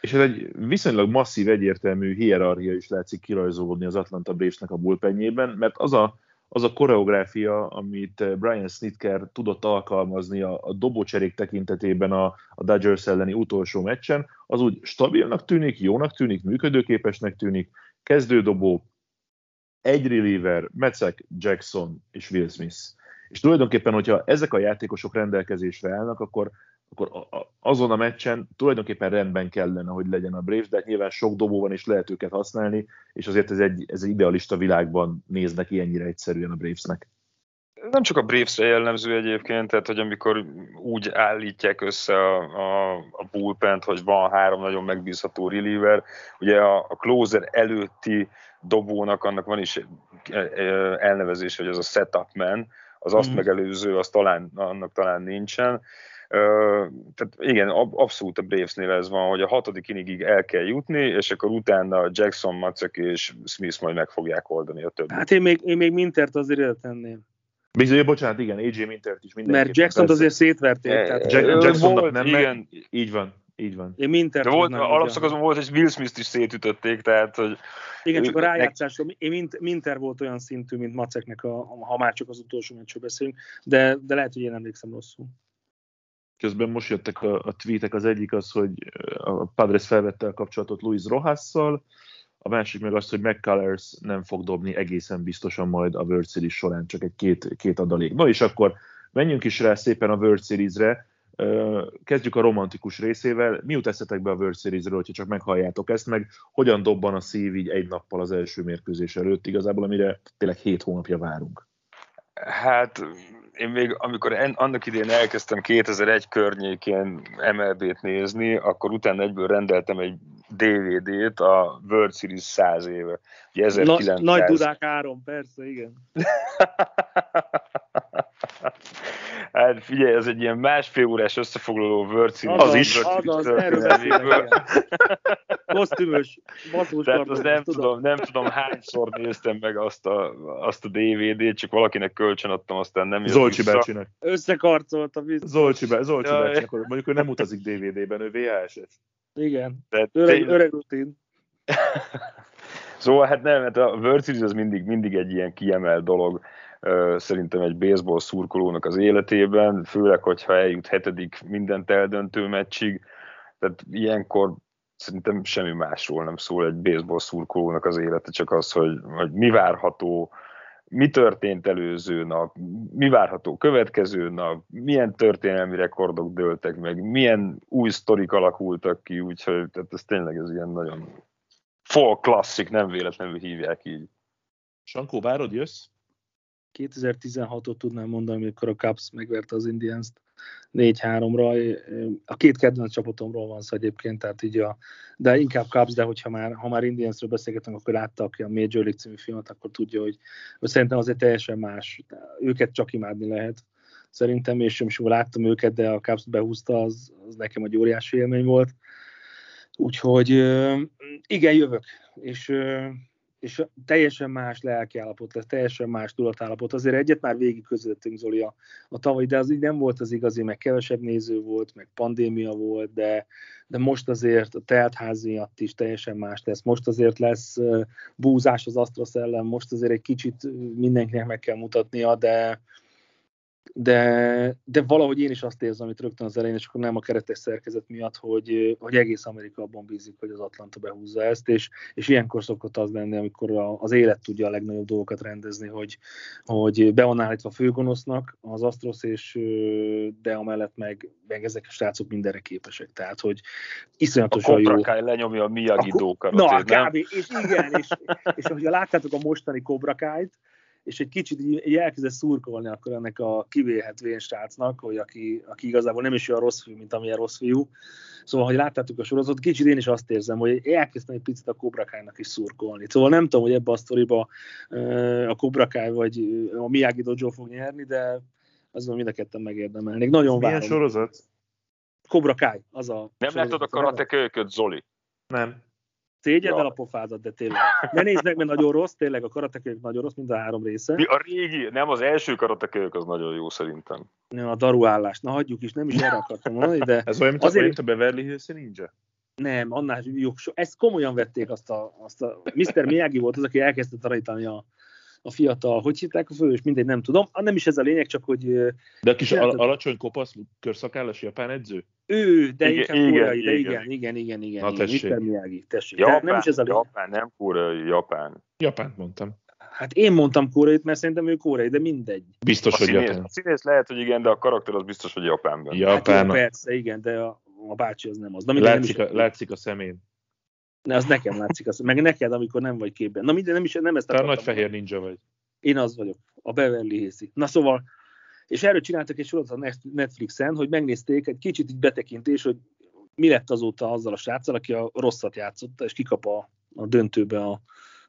És ez egy viszonylag masszív, egyértelmű hierarchia is látszik kirajzolódni az Atlanta Braves-nek a bullpenjében, mert az a az a koreográfia, amit eh, Brian Snitker tudott alkalmazni a, a dobócserék tekintetében a, a Dodgers elleni utolsó meccsen, az úgy stabilnak tűnik, jónak tűnik, működőképesnek tűnik, kezdődobó, egy reliever, Mecek, Jackson és Will Smith. És tulajdonképpen, hogyha ezek a játékosok rendelkezésre állnak, akkor akkor azon a meccsen tulajdonképpen rendben kellene, hogy legyen a Braves, de hát nyilván sok dobó van, és lehet őket használni, és azért ez egy, ez egy idealista világban néznek ennyire egyszerűen a Bravesnek. Nem csak a Braves-re jellemző egyébként, tehát hogy amikor úgy állítják össze a, a, a bullpent, hogy van három nagyon megbízható reliever, ugye a, a closer előtti dobónak annak van is e, e, elnevezés, hogy az a setup man, az azt mm. megelőző, az talán, annak talán nincsen, tehát igen, abszolút a Bravesnél ez van, hogy a hatodik inigig el kell jutni, és akkor utána Jackson, Macek és Smith majd meg fogják oldani a többit. Hát én még, én még Mintert azért ide tenném. Bizony, bocsánat, igen, AJ Mintert is mindenki. Mert Jackson azért szétverték. E, tehát Jack, Jacksonnak volt, nem igen. Így van. Így van. Én Mintert De volt, alapszakaszban volt, hogy Will Smith-t is szétütötték, tehát, hogy... Igen, csak a rájátszásról, én Minter volt olyan szintű, mint Maceknek, a, ha már csak az utolsó meccsről beszélünk, de, de lehet, hogy én emlékszem rosszul. Közben most jöttek a, a tweetek, az egyik az, hogy a Padres felvette a kapcsolatot Luis Rojasszal, a másik meg az, hogy McCullers nem fog dobni egészen biztosan majd a World Series során, csak egy két, két adalék. No és akkor menjünk is rá szépen a World Series-re, kezdjük a romantikus részével. Mi jut eszetek be a World Series-ről, hogyha csak meghalljátok ezt, meg hogyan dobban a szív így egy nappal az első mérkőzés előtt, igazából amire tényleg hét hónapja várunk? Hát én még amikor en, annak idén elkezdtem 2001 környékén MLB-t nézni, akkor utána egyből rendeltem egy DVD-t a World Series 100 éve. Ugye 1900... Na, nagy dudák áron, persze, igen. Hát figyelj, ez egy ilyen másfél órás összefoglaló World Series. Az, az is. Az, az, erről Kosztümös, Tehát az nem tudom, nem tudom hányszor néztem meg azt a, azt a DVD-t, csak valakinek kölcsön adtam, aztán nem jött Zolcsi vissza. bácsinak. Összekarcolta vissza. Zolcsi, be, Zolcsi ja, bácsinak, mondjuk ő nem utazik DVD-ben, ő VHS-es. Igen, Tehát öreg, öreg rutin. szóval hát nem, hát a World Series az mindig, mindig egy ilyen kiemelt dolog szerintem egy baseball szurkolónak az életében, főleg, hogyha eljut hetedik mindent eldöntő meccsig, tehát ilyenkor szerintem semmi másról nem szól egy baseball szurkolónak az élete, csak az, hogy, hogy mi várható, mi történt előző nap, mi várható következő nap, milyen történelmi rekordok dőltek meg, milyen új sztorik alakultak ki, úgyhogy tehát ez tényleg ez ilyen nagyon folk klasszik, nem véletlenül hívják így. Sankó, várod, jössz? 2016-ot tudnám mondani, amikor a Cubs megverte az Indians-t 4-3-ra. A két kedvenc csapatomról van szó egyébként, tehát így a, de inkább Cubs, de hogyha már, ha már Indiansről beszélgetünk, akkor látta, aki a Major League című filmet, akkor tudja, hogy, hogy szerintem azért teljesen más. Őket csak imádni lehet szerintem, és most láttam őket, de a Cubs behúzta, az, az nekem egy óriási élmény volt. Úgyhogy igen, jövök, és és teljesen más lelkiállapot lesz, teljesen más tudatállapot. Azért egyet már végig közöttünk Zoli a, a tavaly, de az így nem volt az igazi, meg kevesebb néző volt, meg pandémia volt, de, de most azért a teltház miatt is teljesen más lesz. Most azért lesz búzás az Astros ellen, most azért egy kicsit mindenkinek meg kell mutatnia, de, de, de valahogy én is azt érzem, amit rögtön az elején, és akkor nem a keretes szerkezet miatt, hogy, hogy egész Amerika abban bízik, hogy az Atlanta behúzza ezt, és, és ilyenkor szokott az lenni, amikor a, az élet tudja a legnagyobb dolgokat rendezni, hogy, hogy be van állítva a főgonosznak az Astros, és de amellett meg, meg ezek a srácok mindenre képesek, tehát hogy iszonyatosan a jó. A lenyomja a Miyagi a, Na, kb. És igen, és, és ahogy láttátok a mostani Cobra Kai-t, és egy kicsit így, elkezdett szurkolni akkor ennek a kivélhetvén srácnak, hogy aki, aki igazából nem is olyan rossz fiú, mint amilyen rossz fiú. Szóval, hogy láttátok a sorozatot, kicsit én is azt érzem, hogy elkezdtem egy picit a Kobrakájnak is szurkolni. Szóval nem tudom, hogy ebbe a sztoriba a Kobrakáj vagy a Miyagi Dojo fog nyerni, de azon mind a ketten megérdemelnék. Nagyon Milyen várom. sorozat? Cobra Kai, az a Nem látod a karate kölyköt, Zoli? Nem. Szégyed Ja. el a pofádat, de tényleg. Ne nézd meg, mert nagyon rossz, tényleg a karatekők nagyon rossz, mind a három része. Mi a régi, nem az első karate kölyök, az nagyon jó szerintem. Ja, a daruállás, na hagyjuk is, nem is erre akartam mondani, de Ez olyan, mint, Azért- mint a Beverly Hills Ninja? nem, annál jobb. So- Ezt komolyan vették azt a, azt a Mr. Miyagi volt az, aki elkezdte tanítani a, a fiatal, hogy hívták a fős, mindegy, nem tudom. Ah, Nem is ez a lényeg, csak hogy De a kis al- alacsony kopasz körszakállas japán edző? ő, de Igen, inkább igen, koreai, de igen. igen, igen, igen, igen, Na, igen, tessék. Mr. Miyagi, tessék. Japán, nem is ez a lényeg. Japán, nem koreai, Japán. Japánt mondtam. Hát én mondtam koreait, mert szerintem ő koreai, de mindegy. Biztos, A hogy színész, japán. a színész lehet, hogy igen, de a karakter az biztos, hogy Japánban. Hát jó, Japán. persze, igen, de a, a bácsi az nem az. Na, mindegy, nem látszik, is, a, látszik a szemén. Ne, az nekem látszik, az, meg neked, amikor nem vagy képben. Na minden, nem is, nem ezt Te akartam nagy fehér ninja vagy. Én az vagyok, a Beverly hills Na szóval, és erről csináltak egy sorozatot a Netflixen, hogy megnézték egy kicsit így betekintés, hogy mi lett azóta azzal a sráccal, aki a rosszat játszotta, és kikap a, a döntőbe a...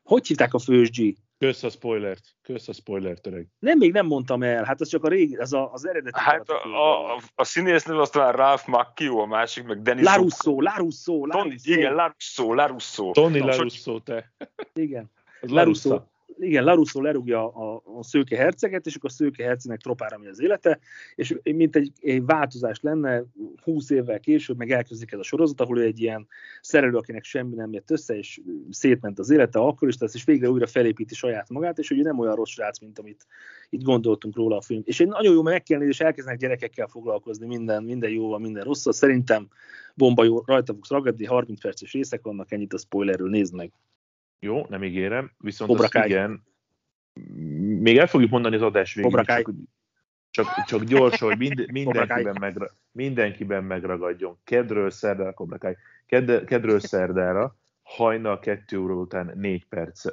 Hogy hívták a fős G? Kösz a spoilert. Kösz a spoilert, öreg. Nem, még nem mondtam el, hát az csak a régi, az a, az eredeti. Hát a, a, a, a színész neve aztán Ralph Macchio, a másik meg Denis Larusso, Larusso, Tony, Larusso. igen, Larusso, Larusso. Tony Larusso, te. igen. Az Larusso. Igen, Larusso lerúgja a, a szőke herceget, és akkor a szőke hercegnek tropára mi az élete, és mint egy, egy változás lenne, 20 évvel később meg elkezdik ez a sorozat, ahol egy ilyen szerelő, akinek semmi nem jött össze, és szétment az élete, akkor is lesz, és végre újra felépíti saját magát, és ugye nem olyan rossz srác, mint amit itt gondoltunk róla a film. És egy nagyon jó, mert meg kell és elkezdenek gyerekekkel foglalkozni, minden, minden jóval, minden rosszal. Szerintem bomba jó, rajta fogsz ragadni, 30 perces részek vannak, ennyit a spoilerről, nézd meg. Jó, nem ígérem, viszont Kai. igen. Még el fogjuk mondani az adás végén, csak, csak, csak gyorsan, hogy mind, mindenkiben, megra, mindenkiben megragadjon. Kedről szerdára, Cobra Kai. Ked, kedről szerdára, hajnal 2 óra után 4 perc.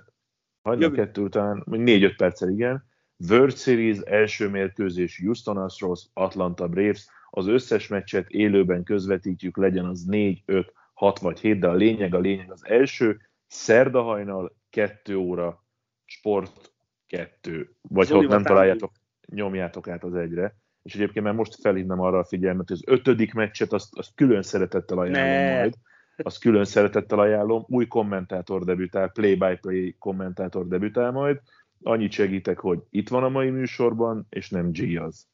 Hajnal Jövő. 2 után 4-5 perccel, igen. World Series első mérkőzés Houston Astros, Atlanta Braves. Az összes meccset élőben közvetítjük, legyen az 4, 5, 6 vagy 7, de a lényeg, a lényeg az első. Szerda hajnal 2 óra, sport 2. Vagy ha ott Zolival nem találjátok, nyomjátok át az egyre. És egyébként már most felhívnám arra a figyelmet, hogy az ötödik meccset azt, azt külön szeretettel ajánlom Ne. majd. Azt külön szeretettel ajánlom. Új kommentátor debütál, play-by-play kommentátor debütál majd. Annyit segítek, hogy itt van a mai műsorban, és nem G az.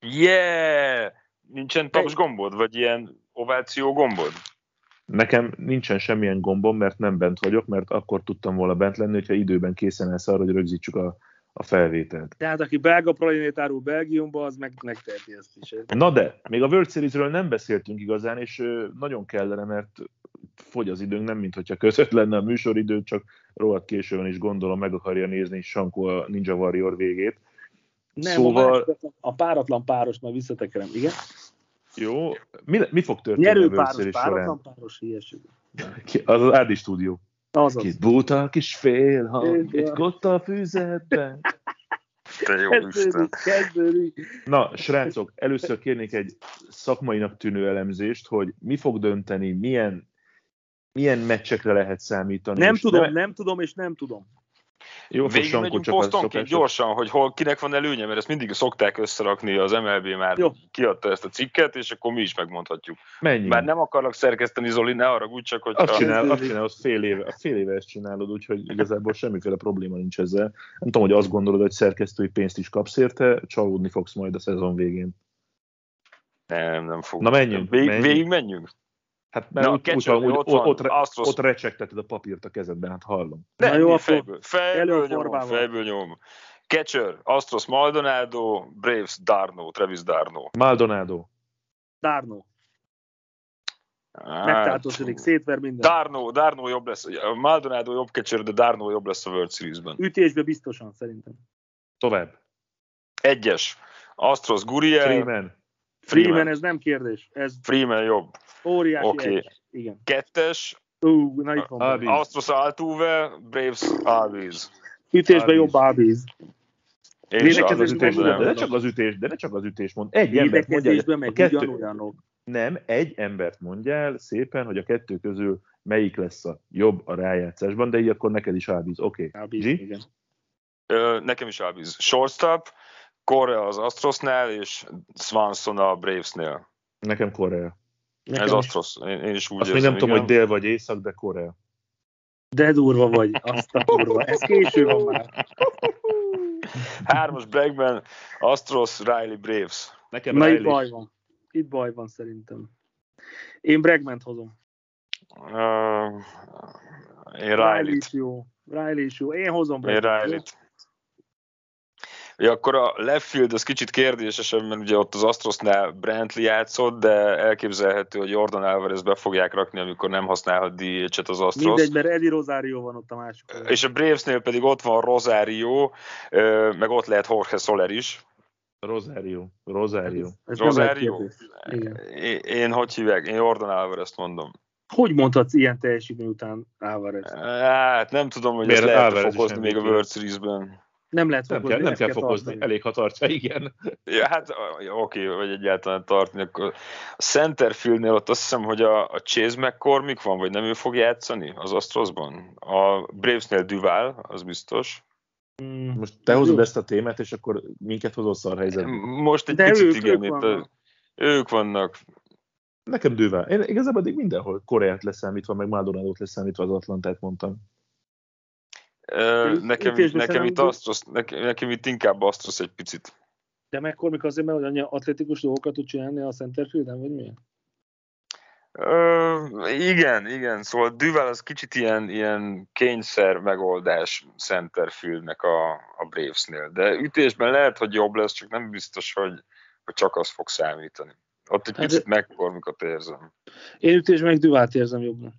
Yeah! Nincsen taps gombod, vagy ilyen ováció gombod? Nekem nincsen semmilyen gombom, mert nem bent vagyok, mert akkor tudtam volna bent lenni, hogyha időben készen állsz arra, hogy rögzítsük a, a felvételt. Tehát aki belga pralinét árul Belgiumba, az meg, megteheti ezt is. Na de, még a World Series-ről nem beszéltünk igazán, és nagyon kellene, mert fogy az időnk, nem mint hogyha között lenne a műsoridő, csak rohadt későn is gondolom meg akarja nézni Sanko a Ninja Warrior végét. Nem, szóval... a, a páratlan páros, majd visszatekerem, igen? Jó. Mi, mi fog történni Nyerő a páros, páros, hülyeség. Az az Ádi stúdió. Azaz. Két búta, kis félhang, egy kotta a füzetben. Te jó Isten. Na, srácok, először kérnék egy szakmainak tűnő elemzést, hogy mi fog dönteni, milyen, milyen meccsekre lehet számítani. Nem tudom, nem... nem tudom, és nem tudom. Jó, Végig megyünk posztonként gyorsan, hogy hol kinek van előnye, mert ezt mindig szokták összerakni, az MLB már Jó. kiadta ezt a cikket, és akkor mi is megmondhatjuk. Menjünk. Már nem akarlak szerkeszteni, Zoli, ne arra úgy csak, hogy... Azt, csinál, azt csinál, azt fél éve, fél éve ezt csinálod, úgyhogy igazából semmiféle probléma nincs ezzel. Nem tudom, hogy azt gondolod, hogy szerkesztői pénzt is kapsz érte, csalódni fogsz majd a szezon végén. Nem, nem fog. Na menjünk. Vég, menjünk. Végig menjünk? Hát mert Na, úgy, úgy, úgy, ott, ott, ott, ott recsegteted a papírt a kezedben, hát hallom. Nem, Na jó, fejből, fejből, nyomom, fejből nyomom. Catcher, Astros Maldonado, Braves Darno, Travis Darno. Maldonado. Darno. Hát, Megtáltozik, szétver minden. Darno, Darno jobb lesz. Maldonado jobb catcher, de Darno jobb lesz a World Series-ben. Ütésbe biztosan, szerintem. Tovább. Egyes. Astros Gurriel. Freeman. Freeman. Freeman, ez nem kérdés. Ez Freeman jobb. Óriási okay. Igen. Kettes. Ú, na itt van. Astros Altuve, Braves Albies. Ütésben jobb is Csak az az ütés, de ne csak az ütés, de ne csak az ütés mond. Egy embert mondjál, Védekezésben a meg kettő, ugyanolyanok. nem, egy embert mondjál szépen, hogy a kettő közül melyik lesz a jobb a rájátszásban, de így akkor neked is Albies. Oké. Okay. Albies, Zsi? igen. Ö, nekem is Albies. Shortstop, Correa az Astrosnál, és Swanson a Bravesnél. Nekem Korea. Nekem Ez is. Astros, én, én is úgy Azt még érzem, nem tudom, igen. hogy dél vagy észak, de Korea. De durva vagy, azt a kurva. Ez késő van már. Hármas Bregman, Astros, Riley, Braves. Nekem Na itt Riley. baj van. Itt baj van szerintem. Én Bregment hozom. Uh, én Riley Riley-t. is jó. Riley is jó. Én hozom Én Bregment. Riley-t. Ja, akkor a left field az kicsit kérdésesebb, mert ugye ott az Astrosnál Brantley játszott, de elképzelhető, hogy Jordan Alvarez be fogják rakni, amikor nem használhat DH-et az Astros. Mindegy, mert Eddie Rosario van ott a másik. És a Bravesnél pedig ott van Rosario, meg ott lehet Jorge Soler is. Rosario. Rosario. Ez Rosario? Én, én hogy hívják? Én Jordan Alvarez-t mondom. Hogy mondhatsz ilyen teljesítmény után Alvarez? Hát nem tudom, hogy Miért ezt lehet fokozni még a? World Series-ben. Nem lehet Nem fokozni. kell, nem ezt kell fokozni, tartani. elég ha tartja, igen. Ja, hát oké, vagy egyáltalán tartani. Akkor a centerfieldnél ott azt hiszem, hogy a, a Chase McCormick van, vagy nem ő fog játszani az Astrosban? A Bravesnél Duval, az biztos. Mm. Most te hozod Jó. ezt a témát, és akkor minket hozol szar helyzetbe. Most egy De picit ők- igen, ők itt vannak. a, ők vannak. Nekem dővel. Én igazából eddig mindenhol Koreát leszámítva, meg Maldonadót leszámítva az Atlantát mondtam. Nekem, nekem, itt Astros, nekem, nekem itt inkább Astros egy picit. De McCormick azért, mert hogy annyi atletikus dolgokat tud csinálni a centerfielden, vagy? Ö, igen, igen, szóval Duval az kicsit ilyen, ilyen kényszer megoldás centerfieldnek a, a Bravesnél, de ütésben lehet, hogy jobb lesz, csak nem biztos, hogy, hogy csak az fog számítani. Ott egy Hát picit megkormikat érzem. Én ütésben meg Duvált érzem jobban.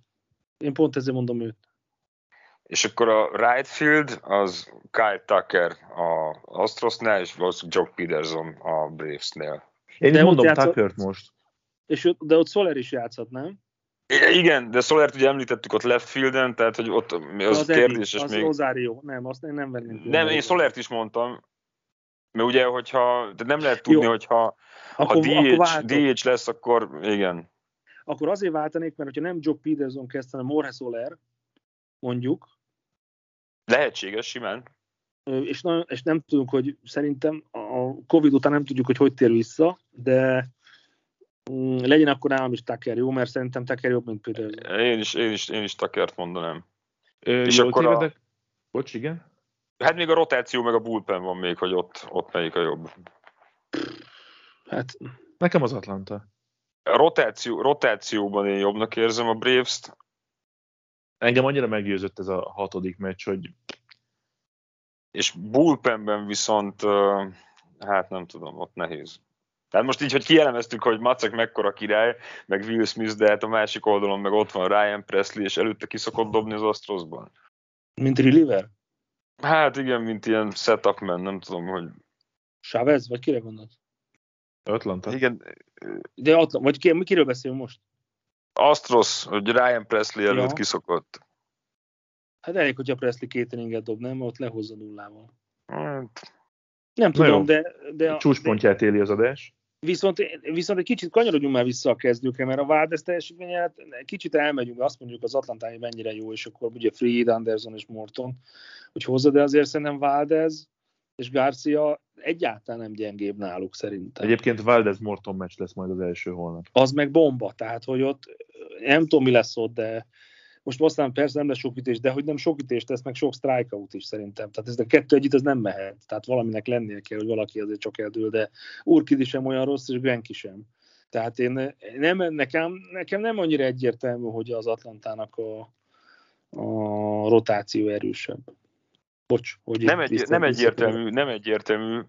Én pont ezért mondom őt. És akkor a right field az Kyle Tucker a Astrosnál, és valószínűleg Jock Peterson a Bravesnél. Én De mondom játszott- Tuckert most. És ott, de ott Soler is játszhat, nem? Igen, de Solert ugye említettük ott left fielden, tehát hogy ott az, az Eddie, kérdéses az még. Rosario. Nem, azt én nem venném. Nem, én Solert is mondtam, mert ugye, hogyha, de nem lehet tudni, Jó. hogyha ha akkor, akkor, DH, váltok. DH lesz, akkor igen. akkor azért váltanék, mert hogyha nem Joe Peterson kezd, hanem Jorge Soler, mondjuk, Lehetséges, simán. és, nagyon, és nem tudunk, hogy szerintem a Covid után nem tudjuk, hogy hogy tér vissza, de mm, legyen akkor nálam is Tucker, jó? Mert szerintem Tucker jobb, mint Peterson. Én is, én is, én is Takert mondanám. Ö, És akkor a- tévedek? Bocs, igen? Hát még a rotáció, meg a bullpen van még, hogy ott, ott melyik a jobb. Hát Nekem az Atlanta. A rotáció, rotációban én jobbnak érzem a Braves-t. Engem annyira meggyőzött ez a hatodik meccs, hogy és bullpenben viszont, hát nem tudom, ott nehéz. Tehát most így, hogy kielemeztük, hogy Macek mekkora király, meg Will Smith, de hát a másik oldalon meg ott van Ryan Presley, és előtte ki szokott dobni az Astrosban. Mint reliever? Hát igen, mint ilyen setup man, nem tudom, hogy... Chavez, vagy kire gondolsz? Atlanta. Igen, De Atla, vagy ki, kiről beszélünk most? Astros, hogy Ryan Presley előtt Ja. kiszokott. Hát elég, hogyha Presley két inninget dob, nem? Ott lehozza nullával. Hát, Nem tudom, jó. de, de, Csúcspontját éli az adás. Viszont, viszont egy kicsit kanyarodjunk már vissza a kezdőkre, mert a Valdez teljesítménye, kicsit elmegyünk, azt mondjuk az Atlantái mennyire jó, és akkor ugye Fried, Anderson és Morton, hogy hozza, de azért szerintem Valdez és Garcia egyáltalán nem gyengébb náluk szerintem. Egyébként Valdez Morton meccs lesz majd az első holnap. Az meg bomba, tehát hogy ott nem tudom mi lesz ott, de most aztán persze nem lesz sok ütés, de hogy nem sok ütés tesz, meg sok strikeout is szerintem. Tehát ez a kettő együtt az nem mehet. Tehát valaminek lennie kell, hogy valaki azért csak eldől, de Urkidi sem olyan rossz, és Grenki sem. Tehát én nem, nekem, nekem nem annyira egyértelmű, hogy az Atlantának a, a rotáció erősebb. Bocs, hogy nem, egy, nem egyértelmű, nem egyértelmű.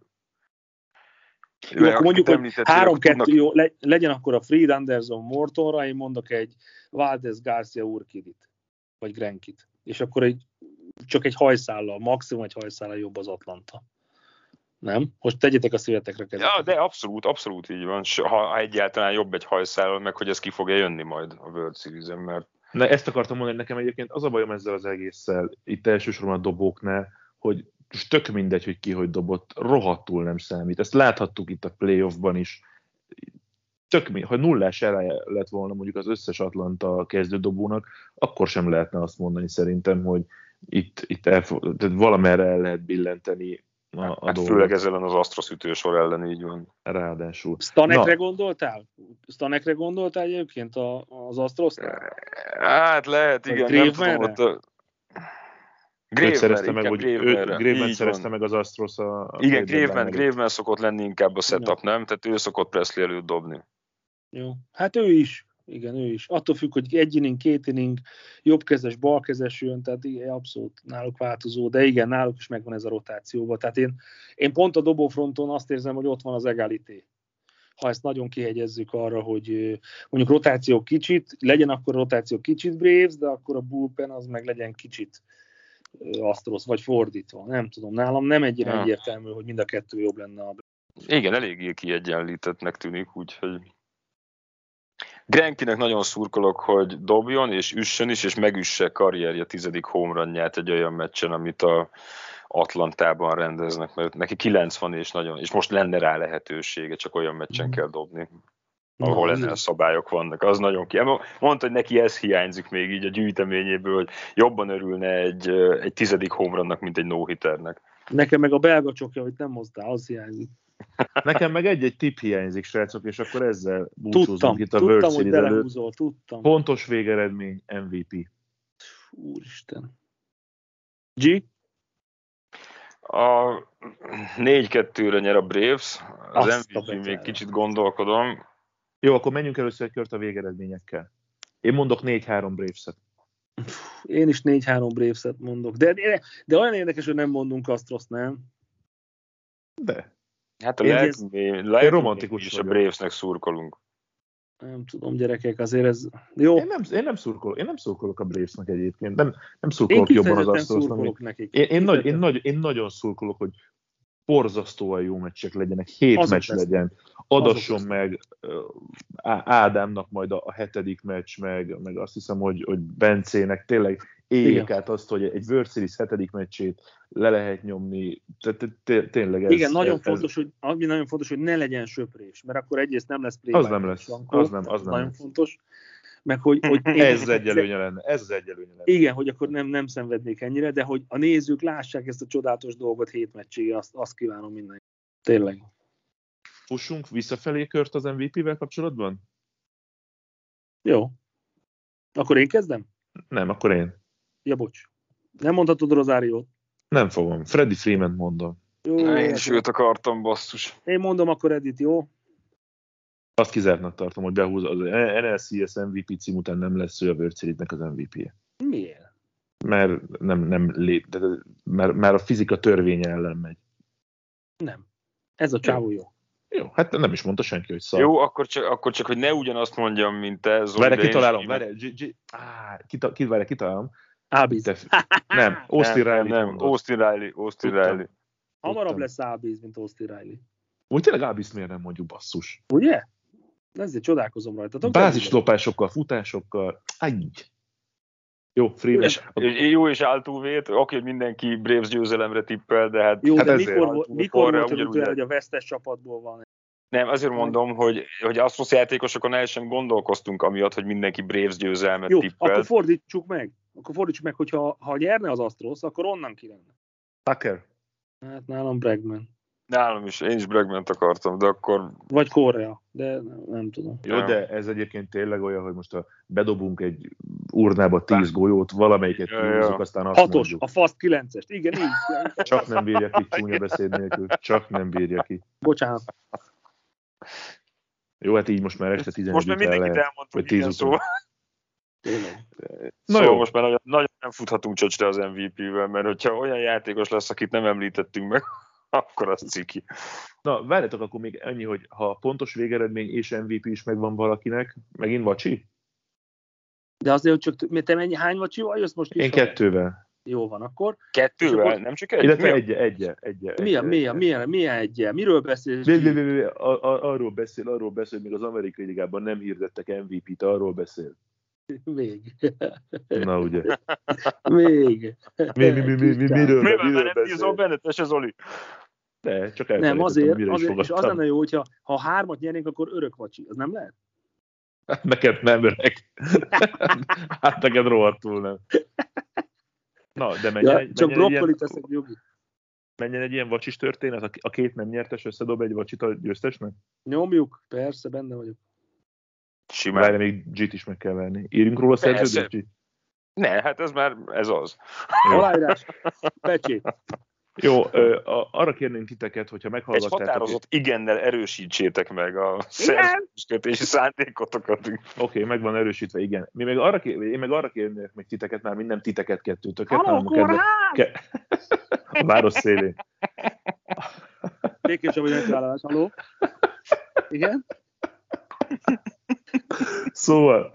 Jó, akkor mondjuk, hogy említettél, három-kettő tudnak- jó, le, legyen akkor a Fried Anderson Mortonra, én mondok egy Valdez Garcia Urkidit, vagy Grenkit. És akkor egy, csak egy hajszállal, maximum egy hajszállal jobb az Atlanta. Nem? Most tegyetek a szívetekre kezet. Ja, de abszolút, abszolút így van. Ha egyáltalán jobb egy hajszállal, meg hogy ez ki fogja jönni majd a World Series-en, mert Na, ezt akartam mondani, nekem egyébként az a bajom ezzel az egésszel, itt elsősorban a dobóknál, hogy most tök mindegy, hogy ki hogy dobott, rohadtul nem számít. Ezt láthattuk itt a playoffban is. Tök mi, ha nullás eleje lett volna mondjuk az összes Atlanta kezdődobónak, akkor sem lehetne azt mondani szerintem, hogy itt, itt elfog, tehát valamerre el lehet billenteni a, a hát dolgot. főleg ezzel az Astros ütősor ellen így van. Ráadásul. Stanekre Na. gondoltál? Stanekre gondoltál egyébként a, az Astrosnál? Hát lehet, igen, nem tudom, ott Graveman, szerezte meg, hogy. Graveman Így szerezte van. meg az Astros a, a Igen, Graveman. Graveman szokott lenni inkább a setup, nem? Tehát ő szokott Presley előtt dobni. Jó. Hát ő is. Igen, ő is. Attól függ, hogy egy inning, két inning, jobbkezes, balkezes jön, tehát igen, abszolút náluk változó, de igen, náluk is megvan ez a rotációban. Tehát én, én pont a dobófronton azt érzem, hogy ott van az egalité. Ha ezt nagyon kihegyezzük arra, hogy mondjuk rotáció kicsit, legyen akkor rotáció kicsit Braves, de akkor a bullpen az meg legyen kicsit Astros, vagy fordítva. Nem tudom, nálam nem egyre Ja. egyértelmű, hogy mind a kettő jobb lenne a Igen, eléggé kiegyenlítettnek tűnik, úgyhogy Grenkinek nagyon szurkolok, hogy dobjon, és üssön is, és megüsse karrierje tizedik homerunját egy olyan meccsen, amit a Atlantában rendeznek, mert neki 90 és nagyon, és most lenne rá lehetősége, csak olyan meccsen Mhm. kell dobni, ahol Na, ennél szabályok vannak. Az nagyon ki. Mondta, hogy neki ez hiányzik még így a gyűjteményéből, hogy jobban örülne egy, egy tizedik homerunnak, mint egy no-hitternek. Nekem meg a belga csokja, hogy nem hoztál, az hiányzik. Nekem meg egy-egy tip hiányzik, srácok, és akkor ezzel búcsúzunk Tudtam, itt a World tudtam, hogy Series előtt. belehúzol, tudtam. Pontos végeredmény, MVP. Úristen. G? A 4-2-re nyer a Braves, az Azt a MVP még kicsit gondolkodom. Jó, akkor menjünk először egy kört a végeredményekkel. Én mondok 4-3 Braves-et. Én is 4-3 Braves-et mondok. De, de, de olyan érdekes, hogy nem mondunk Astros, nem? De. Hát a Én lelkmény romantikus is a. Bravesnek szurkolunk. Nem tudom, gyerekek, azért ez... Jó, Én nem, én nem, szurkolok, én nem szurkolok a Bravesnek egyébként. Nem, nem én szurkolok jobban az Astrosnak. mint- nekik. Én, én, nagy, én, nagy, én nagyon szurkolok, hogy borzasztóan jó meccsek legyenek, hét Azok meccs lesznek. legyen, adasson Azok meg Ádámnak majd a, a hetedik meccs, meg, meg azt hiszem, hogy, hogy Bencének tényleg éljék át azt, hogy egy World Series hetedik meccsét le lehet nyomni. Tehát té- té- tényleg ez, Igen, nagyon ez, fontos, hogy, ami nagyon fontos, hogy ne legyen söprés, mert akkor egyrészt nem lesz play Az nem lesz, az nem- az nem Nagyon lesz. fontos. Meg hogy, hogy ez, ez az egy előnye lenne. Ez az egy előnye lenne. Igen, hogy akkor nem, nem szenvednék ennyire, de hogy a nézők lássák ezt a csodálatos dolgot hét meccsége, azt, azt kívánom mindenki. Tényleg. Fussunk visszafelé kört az MVP-vel kapcsolatban? Jó. Akkor én kezdem? Nem, akkor én. Ja, bocs. Nem mondhatod Rozáriót. Nem fogom. Freddy Freeman mondom. Jó, Én is őt akartam, basszus. én mondom akkor Edit, jó? Azt kizártnak tartom, hogy behúz az NLCS MVP cím után nem lesz ő a World Series-nek az MVP-je. Miért? mert nem, nem lép, de, de már, már a fizika törvénye ellen megy. Nem. Ez a csávó jó. Jó, hát nem is mondta senki, hogy szar. Jó, akkor csak, akkor csak, hogy ne ugyanazt mondjam, mint te, Zoli. Várj, kitalálom, várj, G- G- Á, kita- ki- várj, kitalálom. Ábíz. Te, nem, Austin nem, Riley. nem, mondod. Austin Riley, Austin. Riley. Hamarabb lesz Ábíz, mint Austin Riley. Úgy tényleg Ábiszt miért nem mondjuk basszus? Ugye? Ezért csodálkozom rajta. Bázislopásokkal, futásokkal, így. Jó, Freeman. Jó és Altuve-t, oké, hogy mindenki Braves győzelemre tippel, de hát Jó, Hát de mikor, volt, túl mikor volt ugyanúgy hogy a vesztes csapatból van? nem, azért mondom, hogy, hogy Astros játékosokon el sem gondolkoztunk amiatt, hogy mindenki Braves győzelmet Jó, tippel. akkor fordítsuk meg. Akkor fordítsuk meg, hogyha ha nyerne az Astros, akkor onnan ki lenne. Tucker. Hát nálam Bregman. Nálam is, én is Bregman akartam, de akkor Vagy Korea, de nem, nem tudom. Jó, Ja. de ez egyébként tényleg olyan, hogy most a bedobunk egy urnába tíz golyót, valamelyiket Ja, ja. kihúzzuk, aztán azt Hatos, mondjuk. a FAST 9-est. Igen, így. Csak nem bírja ki csúnya beszéd nélkül. Csak nem bírja ki. Bocsánat. Jó, hát így most már este 11 most már mindenkit vagy hogy igen, 10 után. szóval, Tényleg. Na szóval jó. most már nagyon, nagyon nem futhatunk csöcsre az MVP-vel, mert hogyha olyan játékos lesz, akit nem említettünk meg, akkor az ciki. Na, várjatok akkor még annyi, hogy ha pontos végeredmény és MVP is megvan valakinek, megint vacsi? De azért, hogy csak te mennyi, hány vacsival jössz most is? Én kettővel. Jó van, akkor. Kettővel, akkor- nem csak egy? Illetve egy, egy, egy, Mi a, mi a, mi a, mi a egyel? Miről mi, mi, mi, a- a- arról beszél, arról beszél, hogy még az amerikai ligában nem hirdettek MVP-t, arról beszél. Még. Na ugye. Még. Mi, mi, mi, mi, mi, miről, miről beszél? benne, te se Zoli. De, csak Nem, azért, mire is azért és az lenne jó, hogyha ha hármat nyernénk, akkor örök vacsi. Az nem lehet? Neked nem öreg. hát neked rohadtul nem. Na, de menjen, Ja, csak menjen, egy brokkolit ilyen, teszek, Jogi. menjen egy ilyen vacsis történet, a- a két nem nyertes összedob egy vacsit a győztesnek? Nyomjuk, persze, benne vagyok. Simán. Várj, még G-t is meg kell venni. Írjunk róla szerződést? Ne, hát ez már, ez az. Aláírás, pecsét. Jó, ö, a, arra kérnénk titeket, hogyha Egy meghallgattátok... határozott igennel erősítsétek meg a szerződéskötési szándékotokat. Oké, meg van erősítve, igen. Mi meg arra kér, én meg arra kérnék meg titeket, már minden titeket kettőtöket, Haló, hanem a kedve, ke, a város szélén. Békés vagy megszállás, haló? Igen? Szóval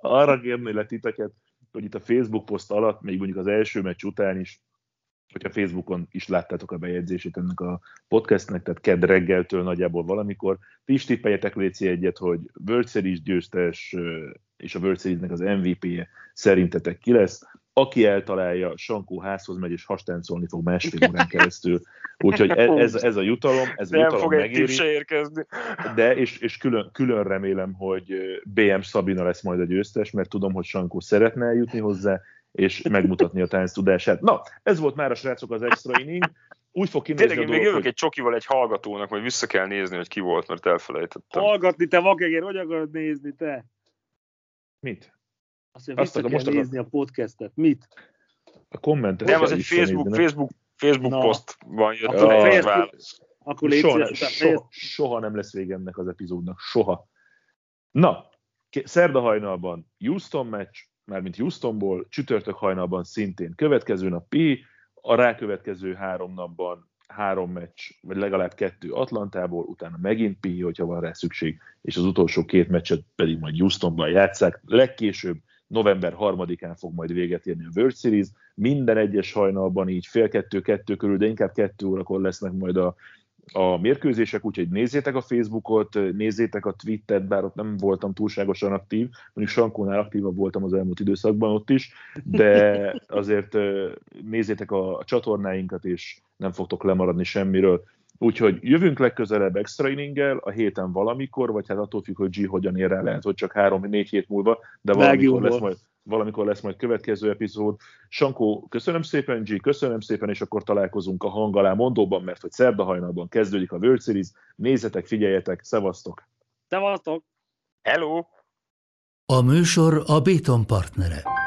arra kérnélek titeket, hogy itt a Facebook poszt alatt, még mondjuk az első meccs után is, hogyha Facebookon is láttátok a bejegyzését ennek a podcastnek, tehát kedd reggeltől nagyjából valamikor, ti is tippeljetek Léci egyet, hogy World Series győztes és a World Series-nek az MVP-je szerintetek ki lesz. Aki eltalálja, Sankó házhoz megy és hastáncolni fog másfél órán keresztül. Úgyhogy e- ez, ez a jutalom, ez a Nem jutalom fog megéri. se érkezni. De, és, és külön, külön remélem, hogy BM Szabina lesz majd a győztes, mert tudom, hogy Sankó szeretne eljutni hozzá, és megmutatni a tánc tudását. Na, ez volt már a srácok az extra inning. Úgy fog kinézni Tényleg a én még dolog, jövök hogy... egy csokival egy hallgatónak, majd vissza kell nézni, hogy ki volt, mert elfelejtettem. Hallgatni, te vakegér, hogy akarod nézni, te? Mit? Azt Azt vissza akar- kell most akar- nézni a podcastet. Mit? A kommentet Nem, az egy Facebook, nem? Facebook, Facebook Na. posztban jött Akkor ki. válasz. Akkor légy soha, soha, soha nem lesz vége ennek az epizódnak. Soha. Na, szerda hajnalban Houston meccs, mármint Houstonból, csütörtök hajnalban szintén következő nap P, a rákövetkező három napban három meccs, vagy legalább kettő Atlantából, utána megint P, hogyha van rá szükség, és az utolsó két meccset pedig majd Houstonban játszák. Legkésőbb november 3-án fog majd véget érni a World Series. Minden egyes hajnalban így fél kettő-kettő körül, de inkább kettő órakor lesznek majd a, a mérkőzések, úgyhogy nézzétek a Facebookot, nézzétek a Twittert, bár ott nem voltam túlságosan aktív, mondjuk Sankónál aktívabb voltam az elmúlt időszakban ott is, de azért nézzétek a, a csatornáinkat, és nem fogtok lemaradni semmiről. Úgyhogy jövünk legközelebb extra inninggel, a héten valamikor, vagy hát attól függ, hogy G hogyan ér rá, lehet, hogy csak három-négy hét múlva, de valamikor lesz majd valamikor lesz majd következő epizód. Sankó, köszönöm szépen, G, köszönöm szépen, és akkor találkozunk a hang alá mondóban, mert hogy szerda hajnalban kezdődik a World Series. Nézzetek, figyeljetek, szevasztok! Szevasztok! Hello! A műsor a Béton partnere.